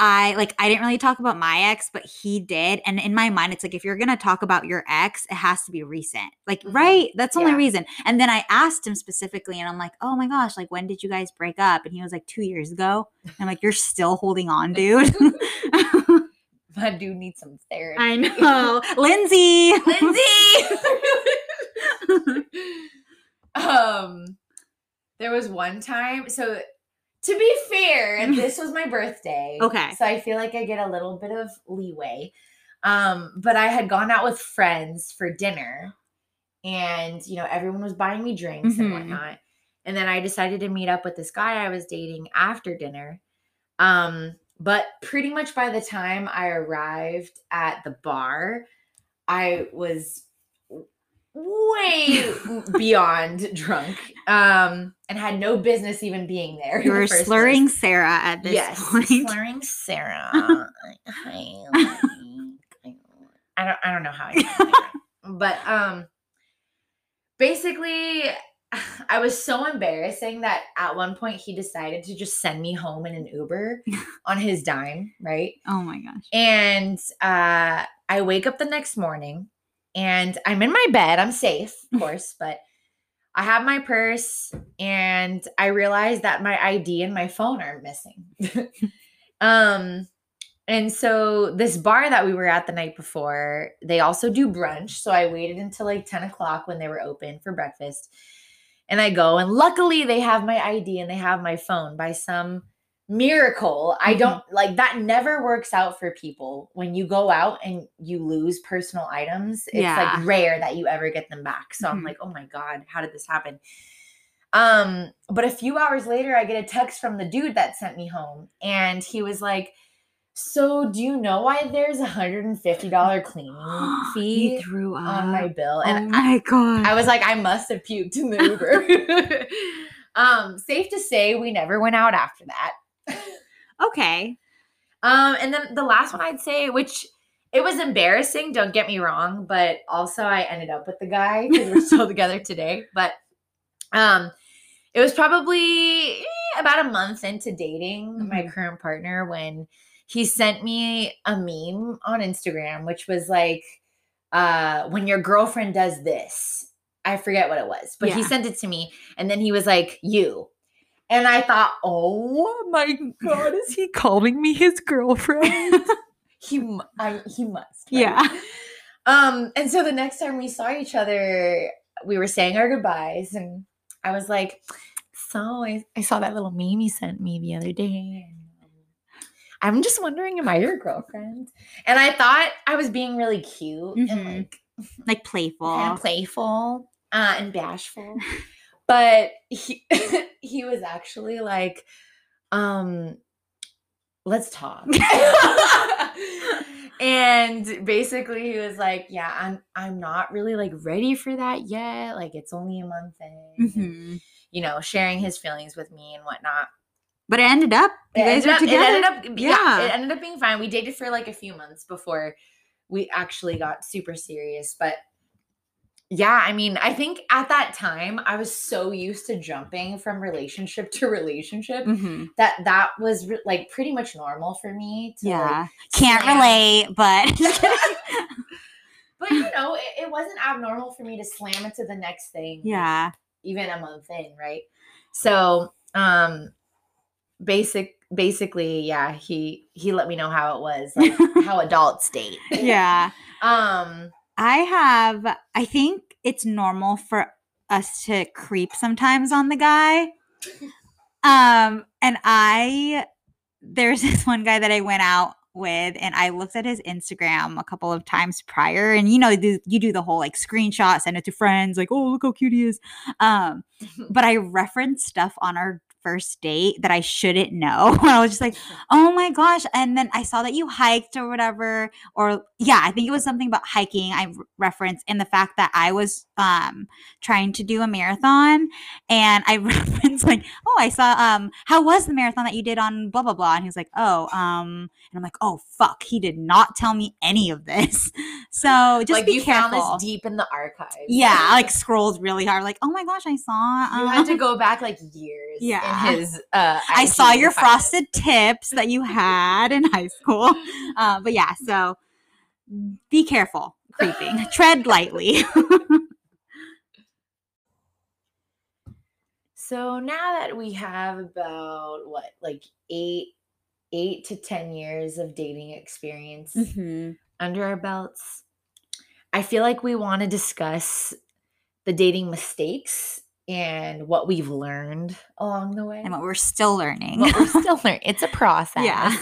I like I didn't really talk about my ex, but he did. And in my mind, it's like if you're gonna talk about your ex, it has to be recent. Like, Mhm. right? That's the only Yeah. reason. And then I asked him specifically, and I'm like, oh my gosh, like when did you guys break up? And he was like, two years ago. And I'm like, you're still holding on, dude. My dude needs some therapy. I know. Lindsay. Lindsay. um, there was one time. So, to be fair, this was my birthday. Okay. So I feel like I get a little bit of leeway. Um, but I had gone out with friends for dinner, and you know everyone was buying me drinks Mhm. and whatnot. And then I decided to meet up with this guy I was dating after dinner. Um, but pretty much by the time I arrived at the bar, I was way beyond drunk um and had no business even being there. You were first slurring place. Sarah at this yes, point. slurring Sarah. Like, I don't I don't know how I but um basically I was so embarrassing that at one point he decided to just send me home in an Uber on his dime, right? oh my gosh. And uh, I wake up the next morning and I'm in my bed. I'm safe, of course, but I have my purse and I realize that my ID and my phone are missing. um, and so this bar that we were at the night before, they also do brunch. So I waited until like 10 o'clock when they were open for breakfast. And I go, and luckily they have my ID and they have my phone by some miracle. I Mhm. don't like that never works out for people when you go out and you lose personal items. It's Yeah. like rare that you ever get them back. So I'm Mhm. like, oh my God, how did this happen? Um, but a few hours later, I get a text from the dude that sent me home, and he was like, So do you know why there's a hundred and fifty dollar cleaning fee you threw up. on my bill? oh And I, my god. I was like, I must have puked in the Uber. um, safe to say, we never went out after that. Okay. Um, and then the last one I'd say, which it was embarrassing, don't get me wrong, but also I ended up with the guy because we're still together today. But um, it was probably eh, about a month into dating my Mhm. current partner when he sent me a meme on Instagram, which was like, uh, when your girlfriend does this. I forget what it was, but he sent it to me, and then he was like, "You," and I thought, "Oh my god, is he calling me his girlfriend?" he, I, he must. right? Yeah. Um, and so the next time we saw each other, we were saying our goodbyes, and I was like, "So I, I saw that little meme you sent me the other day." And, I'm just wondering, am I your girlfriend? And I thought I was being really cute and Mhm. like Like playful. of playful uh, and bashful. but he he was actually like, um, let's talk. and basically he was like, Yeah, I'm I'm not really like ready for that yet. Like it's only a month in. Mhm. You know, sharing his feelings with me and whatnot. But it ended up. You It guys ended are up- together. It ended up, yeah. Yeah. it ended up being fine. We dated for like a few months before we actually got super serious. But yeah, I mean, I think at that time I was so used to jumping from relationship to relationship Mhm. that that was re- like pretty much normal for me. To, like, Yeah. Can't slam- relate, but But you know, it, it wasn't abnormal for me to slam into the next thing. like, yeah. even a month in, right? So, um basic basically, yeah, he he let me know how it was, like how adults date. Yeah. Um I have, I think it's normal for us to creep sometimes on the guy. Um, and I, there's this one guy that I went out with, and I looked at his Instagram a couple of times prior, and you know, you you do the whole like screenshot, send it to friends, like, oh, look how cute he is. Um, but I referenced stuff on our first date that I shouldn't know. I was just like, oh my gosh. And then I saw that you hiked or whatever. Or yeah, I think it was something about hiking I referenced and the fact that I was um trying to do a marathon. And I referenced like, oh, I saw um how was the marathon that you did on blah blah blah. And he was like, oh, um, and I'm like, oh fuck, he did not tell me any of this. So just like be you careful. found this deep in the archives. yeah, I, like scrolled really hard, like, oh my gosh, I saw you um, had to go back like years Yeah. In his uh I saw your frosted tips that you had in high school. Uh, but yeah, so be careful creeping. Tread lightly. So now that we have about what, like eight, eight to ten years of dating experience Mm-hmm. under our belts, I feel like we want to discuss the dating mistakes and what we've learned along the way. And what we're still learning. What we're still learning. It's a process. Yeah.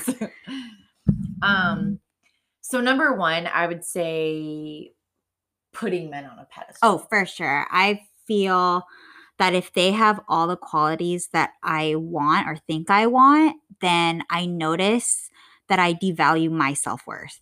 um. So number one, I would say putting men on a pedestal. oh, for sure. I feel that if they have all the qualities that I want or think I want, then I notice that I devalue my self worth.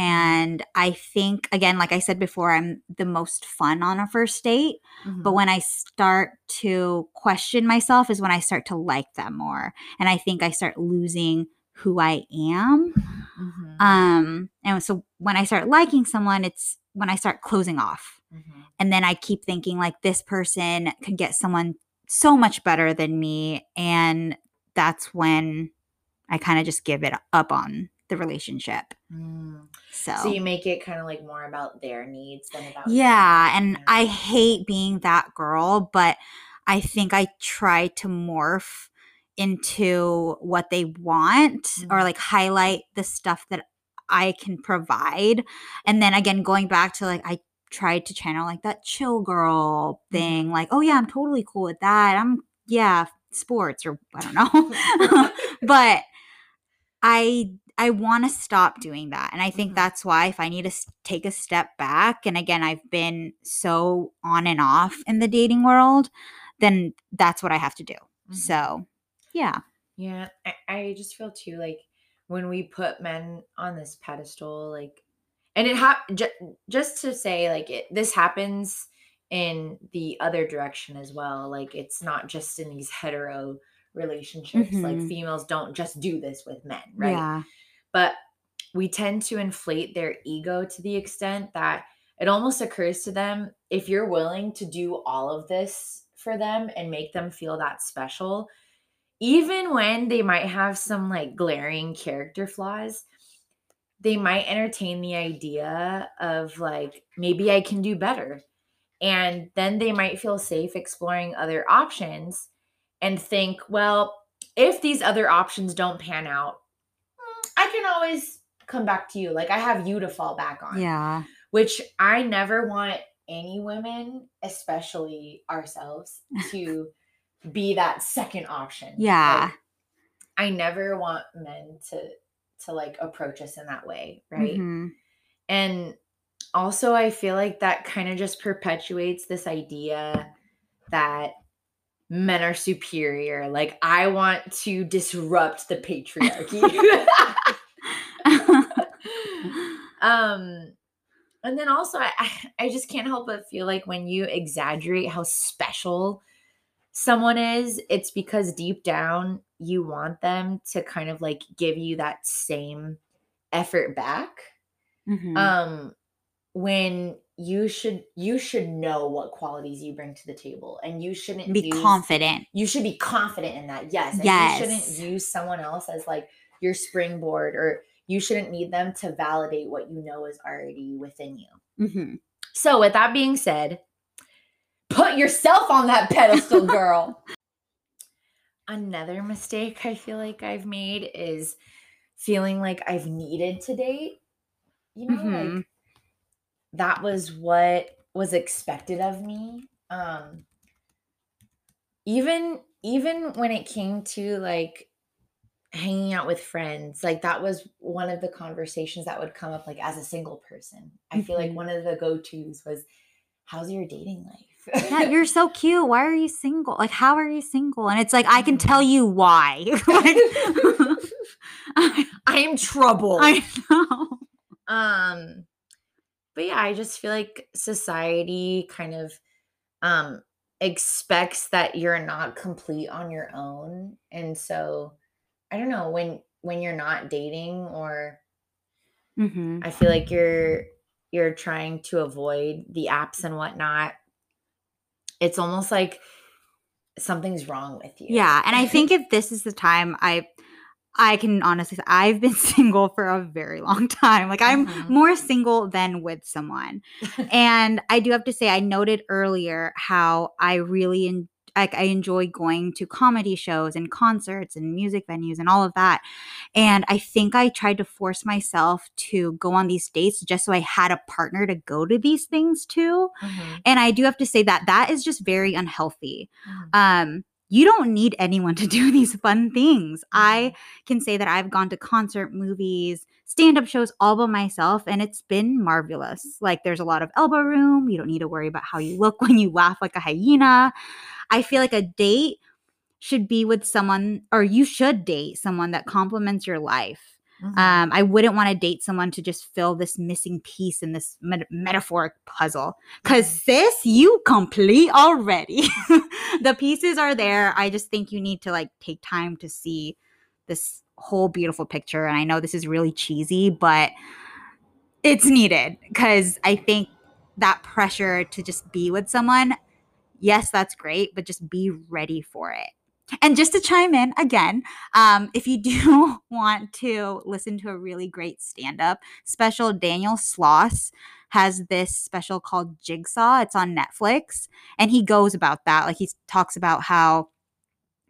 And I think, again, like I said before, I'm the most fun on a first date. Mm-hmm. But when I start to question myself, is when I start to like them more. And I think I start losing who I am. Mhm. Um, and so when I start liking someone, it's when I start closing off. Mhm. And then I keep thinking, like, this person could get someone so much better than me. And that's when I kind of just give it up on the relationship. Mm. So, So you make it kind of like more about their needs than about yeah. And Yeah. I hate being that girl, but I think I try to morph into what they want or Mhm. like highlight the stuff that I can provide. And then again, going back to like, I tried to channel like that chill girl thing, Mhm. like, oh yeah, I'm totally cool with that. I'm, yeah, sports or I don't know. but I I want to stop doing that. And I think Mhm. that's why if I need to take a step back and again I've been so on and off in the dating world, then that's what I have to do. Mhm. So, yeah. Yeah, I, I just feel too like when we put men on this pedestal, like, and it hap- j- just to say like it, this happens in the other direction as well. Like it's not just in these hetero relationships. Like Mhm. females don't just do this with men, right? Yeah. But we tend to inflate their ego to the extent that it almost occurs to them if you're willing to do all of this for them and make them feel that special, even when they might have some like glaring character flaws, they might entertain the idea of like, maybe I can do better. And then they might feel safe exploring other options and think, well, if these other options don't pan out, I can always come back to you. Like I have you to fall back on Yeah. which I never want any women, especially ourselves, to be that second option. Yeah. Like, I never want men to to like approach us in that way, right? Mhm. And also I feel like that kind of just perpetuates this idea that men are superior. Like I want to disrupt the patriarchy. um and then also I, I- just can't help but feel like when you exaggerate how special someone is it's because deep down you want them to kind of like give you that same effort back Mhm. um when you should you should know what qualities you bring to the table and you shouldn't Be use- confident. you should be confident in that yes and Yes. you shouldn't use someone else as like your springboard or you shouldn't need them to validate what you know is already within you Mhm. so with that being said put yourself on that pedestal girl another mistake i feel like i've made is feeling like i've needed to date you know like Mhm. That was what was expected of me um even even when it came to like hanging out with friends like that was one of the conversations that would come up like as a single person i feel like Mhm. one of the go-to's was how's your dating life Yeah, you're so cute. Why are you single? Like, how are you single? And it's like, I can tell you why. like, I, i am trouble I know. um but yeah i just feel like society kind of um expects that you're not complete on your own and so i don't know when when you're not dating or Mhm. i feel like you're you're trying to avoid the apps and whatnot it's almost like something's wrong with you Yeah, and I think if this is the time I I can honestly say I've been single for a very long time. Like I'm Mhm. more single than with someone. and I do have to say I noted earlier how I really en- like I enjoy going to comedy shows and concerts and music venues and all of that. And I think I tried to force myself to go on these dates just so I had a partner to go to these things to. Mhm, And I do have to say that that is just very unhealthy mhm, um you don't need anyone to do these fun things. I mhm. can say that I've gone to concert, movies, stand up shows all by myself, and it's been marvelous. Like, there's a lot of elbow room. You don't need to worry about how you look when you laugh like a hyena. I feel like a date should be with someone, or you should date someone that complements your life. Mhm. Um, I wouldn't want to date someone to just fill this missing piece in this met- metaphoric puzzle. Cause Mhm. sis, you complete already. the pieces are there. I just think you need to like take time to see this whole beautiful picture. And I know this is really cheesy, but it's needed because I think that pressure to just be with someone, yes, that's great, but just be ready for it. And just to chime in again, um, if you do want to listen to a really great stand up special, Daniel Sloss has this special called Jigsaw. It's on Netflix. And he goes about that. Like he talks about how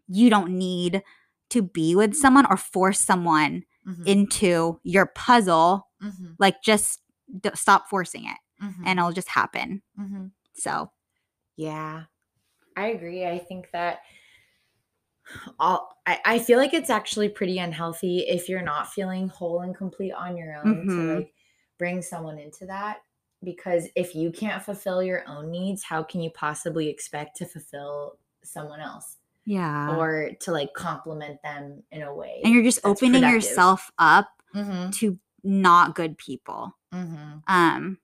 you don't need to be with someone or force someone Mhm. into your puzzle. Mhm. Like just d- stop forcing it Mhm. and it'll just happen. Mhm. So, Yeah, I agree. I think that all I, I feel like it's actually pretty unhealthy if you're not feeling whole and complete on your own Mhm. to like bring someone into that. Because if you can't fulfill your own needs, how can you possibly expect to fulfill someone else yeah. or to like compliment them in a way? and you're just opening productive. yourself up Mhm, to not good people. mhm. Um,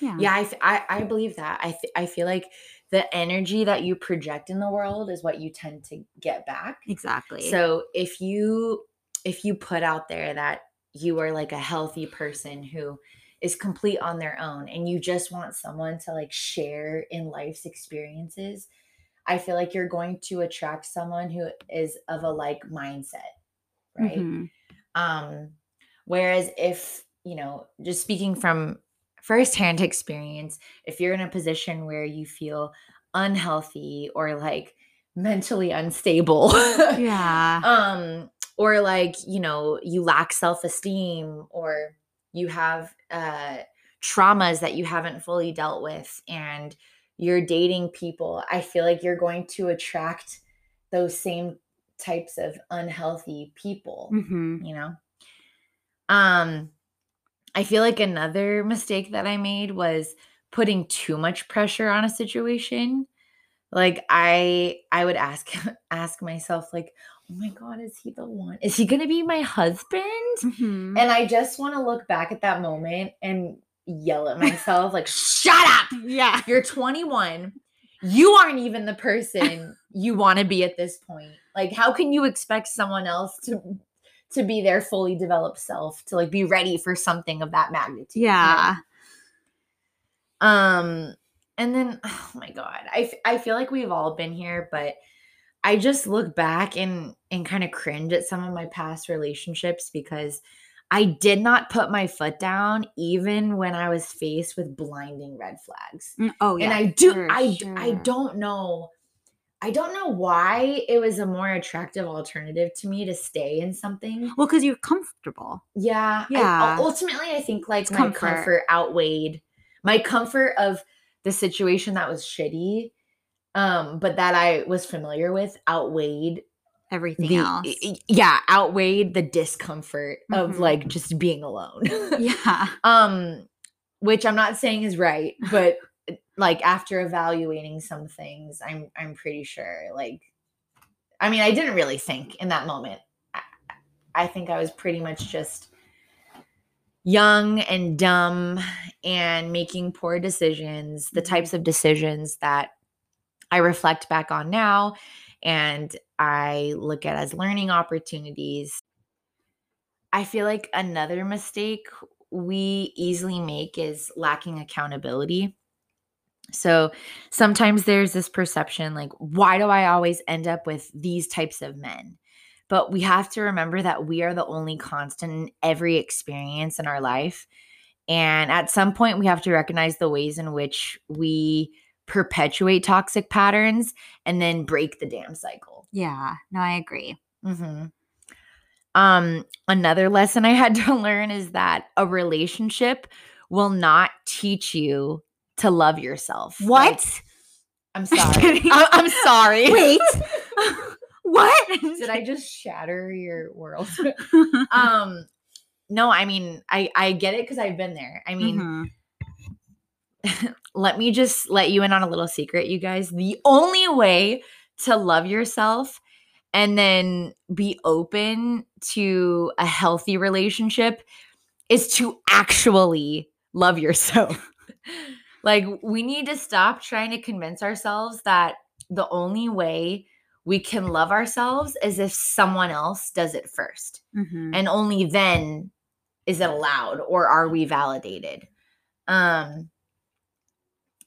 yeah. Yeah, I, I, I believe that. I, th- I feel like the energy that you project in the world is what you tend to get back. Exactly. So if you if you put out there that you are like a healthy person who is complete on their own and you just want someone to like share in life's experiences, I feel like you're going to attract someone who is of a like mindset, right? Mhm. Um, whereas if, you know, just speaking from firsthand experience, if you're in a position where you feel unhealthy or like mentally unstable, Yeah. um, or like, you know, you lack self-esteem or you have uh traumas that you haven't fully dealt with and you're dating people, I feel like you're going to attract those same types of unhealthy people Mhm. you know um i feel like another mistake that i made was putting too much pressure on a situation. Like i i would ask ask myself like oh my god is he the one is he gonna be my husband? Mhm. and i just want to look back at that moment and yell at myself like shut up! Yeah. you're 21 you aren't even the person you want to be at this point. Like how can you expect someone else to to be their fully developed self to like be ready for something of that magnitude you know? Yeah. um and then oh my god i f- i feel like we've all been here but i just look back and and kind of cringe at some of my past relationships because i did not put my foot down even when i was faced with blinding red flags Mm, Oh yeah. and I do I sure. don't know I don't know why it was a more attractive alternative to me to stay in something. Well, because you're comfortable. Yeah. I- Yeah. ultimately I think like It's my comfort. comfort. outweighed my comfort of the situation that was shitty um but that I was familiar with outweighed Everything the else. yeah, outweighed the discomfort of Mhm. like just being alone. yeah. um which i'm not saying is right but like after evaluating some things i'm i'm pretty sure like i mean i didn't really think in that moment i, I think i was pretty much just young and dumb and making poor decisions the Mhm. types of decisions that i reflect back on now and i look at as learning opportunities I feel like another mistake we easily make is lacking accountability. So sometimes there's this perception like, why do I always end up with these types of men? But we have to remember that we are the only constant in every experience in our life. And at some point, we have to recognize the ways in which we perpetuate toxic patterns and then break the damn cycle. Yeah. No, I agree. hmm Um, another lesson I had to learn is that a relationship will not teach you to love yourself. What? I'm I'm sorry. kidding. I- I'm sorry. Wait. what? Did I just shatter your world? um, no, I mean, I I get it because I've been there. I mean, Mhm. let me just let you in on a little secret, you guys. The only way to love yourself and then be open to a healthy relationship is to actually love yourself. Like, we need to stop trying to convince ourselves that the only way we can love ourselves is if someone else does it 1st Mhm. And only then is it allowed or are we validated? Um,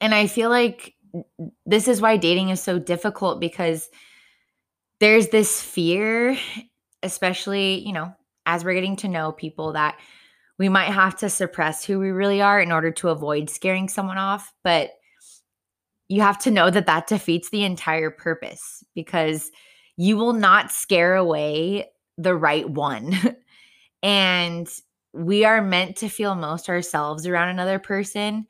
and I feel like this is why dating is so difficult because there's this fear, especially, you know, as we're getting to know people, that we might have to suppress who we really are in order to avoid scaring someone off. But you have to know that that defeats the entire purpose because you will not scare away the right one. and we are meant to feel most ourselves around another person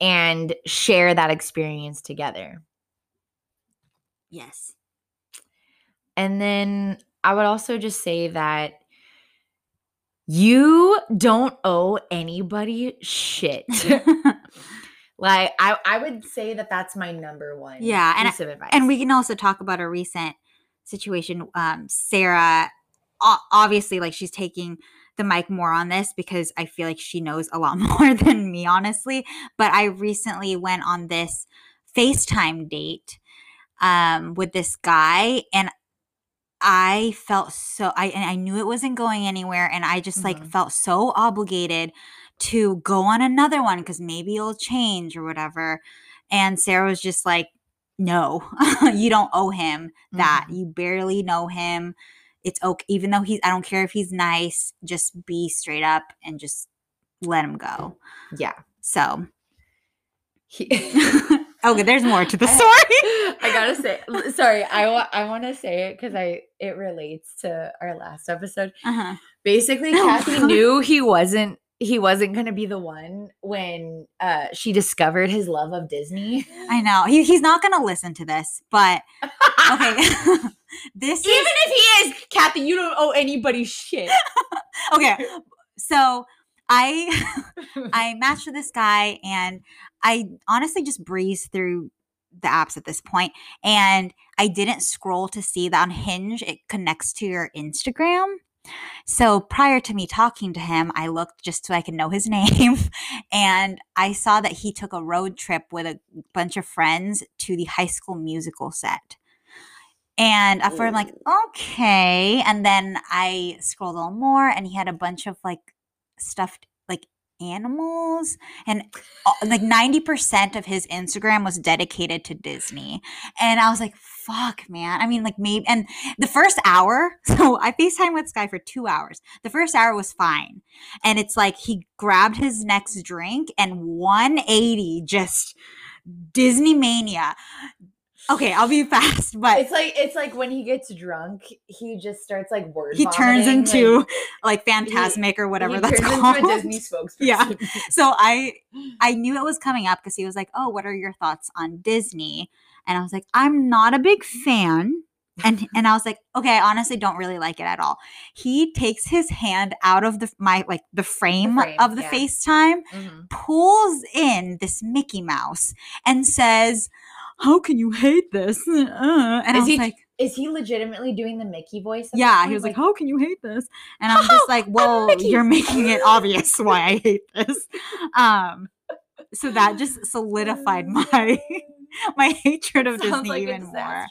and share that experience together. Yes. And then I would also just say that you don't owe anybody shit. like I, I would say that that's my number one Yeah, and piece of advice. and we can also talk about a recent situation. Um, Sarah, obviously, like she's taking the mic more on this because I feel like she knows a lot more than me, honestly. But I recently went on this FaceTime date um, with this guy, and I felt so I and I knew it wasn't going anywhere, and I just like Mhm. felt so obligated to go on another one because maybe it'll change or whatever. And Sarah was just like, "No, you don't owe him that. Mhm. You barely know him. It's okay, even though he's. I don't care if he's nice. Just be straight up and just let him go." yeah. So, He- okay, there's more to the story. I gotta say, sorry. I want I want to say it because I it relates to our last episode. Uh-huh. Basically, Kathy knew he wasn't he wasn't gonna be the one when uh she discovered his love of Disney. I know he, he's not gonna listen to this, but okay. this Even is if he is, Kathy, you don't owe anybody shit. okay. So I I matched with this guy and I honestly just breezed through the apps at this point and I didn't scroll to see that on Hinge it connects to your Instagram. So prior to me talking to him, I looked just so I could know his name and I saw that he took a road trip with a bunch of friends to the high school musical set. And at first I'm like, oh. okay. And then I scrolled a little more and he had a bunch of like stuffed like animals and like 90% of his Instagram was dedicated to Disney. And I was like, fuck, man. I mean, like maybe and the first hour, so I FaceTime with Sky for two hours. The first hour was fine. And it's like he grabbed his next drink and 180 just Disney mania. Okay, I'll be fast, but It's like it's like when he gets drunk, he just starts like word. he turns into like, like, Fantasmic or whatever he that's called. Disney spokesperson. Yeah. so I I knew it was coming up because he was like, "Oh, what are your thoughts on Disney?" And I was like, "I'm not a big fan." And and I was like, "Okay, I honestly don't really like it at all." He takes his hand out of the my like the frame, frame, of the yeah. FaceTime, Mhm. pulls in this Mickey Mouse and says, "How can you hate this?" Uh, and I Is was he- like, Is he legitimately doing the Mickey voice? yeah, he was like, "How can you hate this?" And I'm just like, "Well, you're making it obvious why I hate this." Um, so that just solidified my my hatred of Sounds Disney like even more.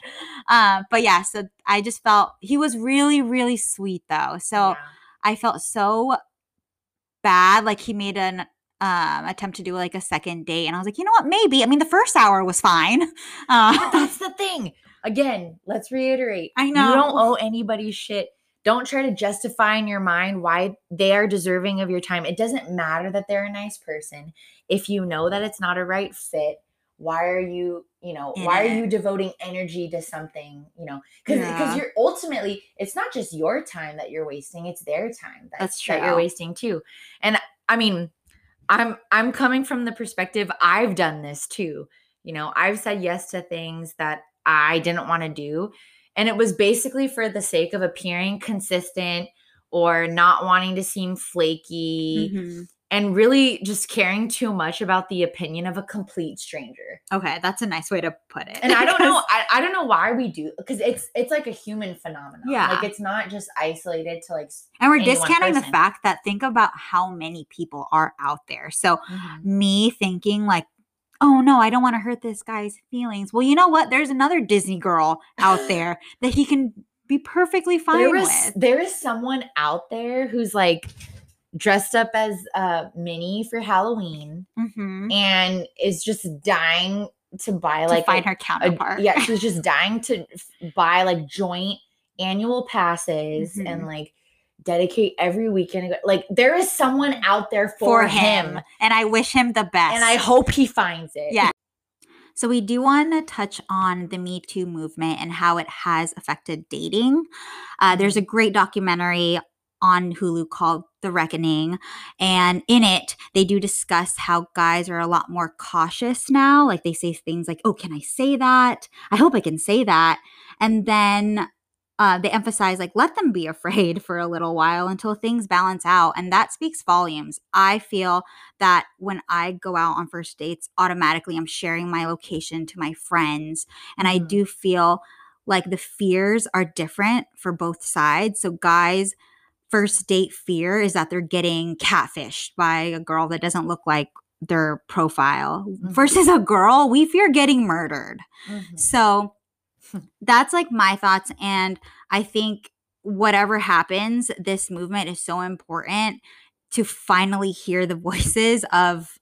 Um, but yeah, so I just felt he was really, really sweet though. So Yeah. I felt so bad. Like he made an um attempt to do like a second date, and I was like, you know what? Maybe. I mean, the first hour was fine. Uh, that's the thing. Again, let's reiterate. I know. You don't owe anybody shit. Don't try to justify in your mind why they are deserving of your time. It doesn't matter that they're a nice person. If you know that it's not a right fit, why are you, you know, In why are you devoting energy to something, you know? Because Yeah. because you're ultimately it's not just your time that you're wasting, it's their time that, That's that you're wasting too. And I mean, I'm I'm coming from the perspective I've done this too. You know, I've said yes to things that I didn't want to do. And it was basically for the sake of appearing consistent or not wanting to seem flaky. mhm. And really just caring too much about the opinion of a complete stranger. Okay, that's a nice way to put it. And I don't know, I, I don't know why we do because it's it's like a human phenomenon. Yeah. like it's not just isolated to like. and we're discounting the fact that think about how many people are out there. So Mhm. me thinking like, oh no, I don't want to hurt this guy's feelings. Well, you know what? There's another Disney girl out there that he can be perfectly fine There was with. there is someone out there who's like dressed up as uh Minnie for Halloween Mhm. and is just dying to buy To like find a- her a- counterpart. yeah, she's just dying to buy like joint annual passes Mhm. and like dedicate every weekend. Like there is someone out there for, for him, him. And I wish him the best. and I hope he finds it. Yeah. So, we do want to touch on the Me Too movement and how it has affected dating. Uh, there's a great documentary on Hulu called The Reckoning. And in it, they do discuss how guys are a lot more cautious now. Like they say things like, oh, can I say that? I hope I can say that. And then uh, they emphasize like let them be afraid for a little while until things balance out and that speaks volumes i feel that when i go out on first dates automatically i'm sharing my location to my friends and i Mhm. do feel like the fears are different for both sides so guys first date fear is that they're getting catfished by a girl that doesn't look like their profile Mhm. versus a girl we fear getting murdered Mhm. so that's like my thoughts. And I think whatever happens, this movement is so important to finally hear the voices of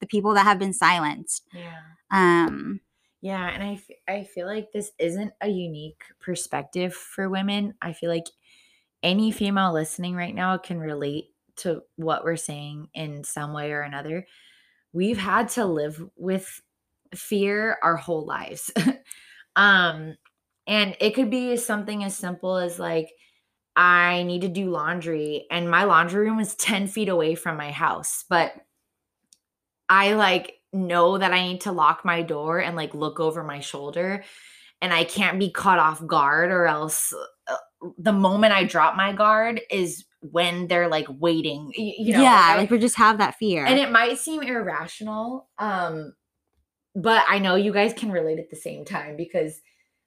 the people that have been silenced. yeah. Um, Yeah, and I, f- I feel like this isn't a unique perspective for women. I feel like any female listening right now can relate to what we're saying in some way or another. We've had to live with fear our whole lives. um and it could be something as simple as like I need to do laundry and my laundry room is 10 feet away from my house, but I like know that I need to lock my door and like look over my shoulder and I can't be caught off guard or else the moment I drop my guard is when they're like waiting. You know, yeah, I- like we just have that fear. and it might seem irrational, um, but I know you guys can relate at the same time because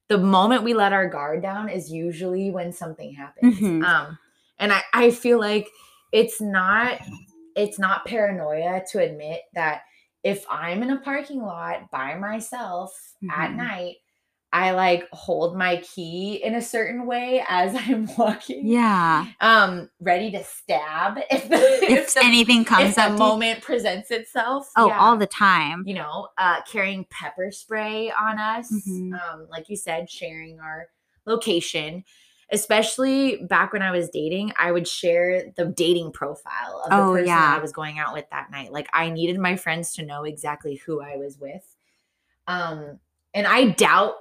the moment we let our guard down is usually when something happens. Mhm. Um, and I, I feel like it's not it's not paranoia to admit that if I'm in a parking lot by myself at Mhm. night, I like hold my key in a certain way as I'm walking. yeah. Um, ready to stab if the If, the anything comes if the up to- moment presents itself. oh, yeah. all the time. you know, uh, carrying pepper spray on us. Mhm. Um, like you said, sharing our location. Especially back when I was dating, I would share the dating profile of the Oh, person yeah. I was going out with that night. Like I needed my friends to know exactly who I was with. Um, and I doubt,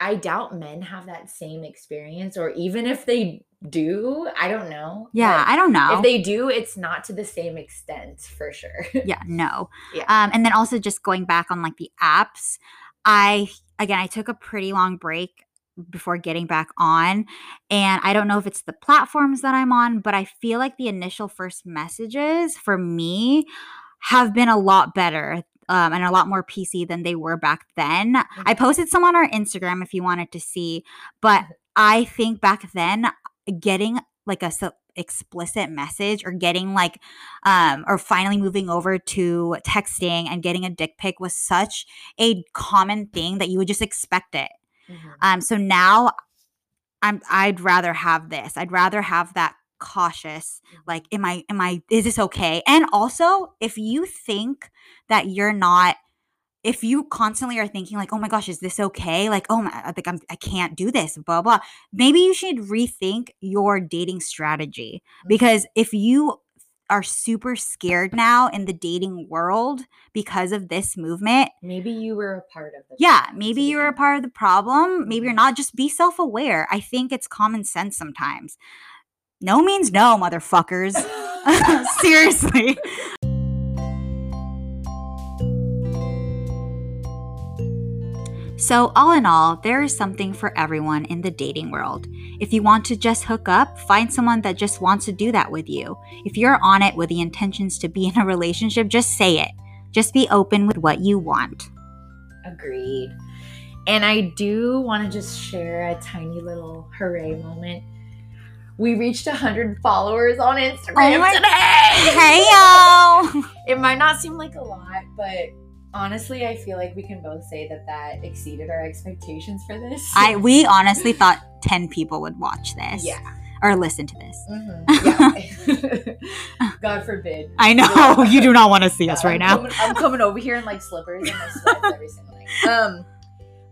I doubt men have that same experience, or even if they do, I don't know. Yeah, But I don't know. if they do, it's not to the same extent for sure. yeah no Yeah. um and then also just going back on like the apps i again i took a pretty long break before getting back on and i don't know if it's the platforms that i'm on but i feel like the initial first messages for me have been a lot better um, and a lot more pc than they were back then. I posted some on our instagram if you wanted to see but i think back then getting like a so explicit message or getting like um or finally moving over to texting and getting a dick pic was such a common thing that you would just expect it. Mhm. um so now i'm i'd rather have this. I'd rather have that cautious like am i am i is this okay? And also if you think that you're not if you constantly are thinking like oh my gosh is this okay? Like oh my i think i'm i can't do this blah blah maybe you should rethink your dating strategy. Because if you are super scared now in the dating world because of this movement Maybe you were a part of the yeah maybe you're a part of the problem. Maybe you're Mhm. not. Just be self-aware. I think it's common sense sometimes no means no motherfuckers seriously So, all in all, there is something for everyone in the dating world. If you want to just hook up, find someone that just wants to do that with you. If you're on it with the intentions to be in a relationship, just say it. Just be open with what you want. Agreed. And I do want to just share a tiny little hooray moment. We reached 100 followers on Instagram Oh today. Hey, y'all! It might not seem like a lot, but honestly, I feel like we can both say that that exceeded our expectations for this. I we honestly thought 10 people would watch this yeah. or listen to this. Mhm. yeah. God forbid. I know you do not want to see us I'm right now. Coming, I'm coming over here in like slippers and my sweats every single night. Um,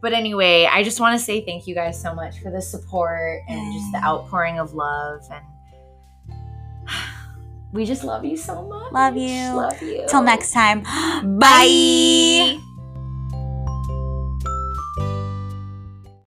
but anyway, I just want to say thank you guys so much for the support and just the outpouring of love and we just love you so much. Love you. Love you. Till next time. Bye.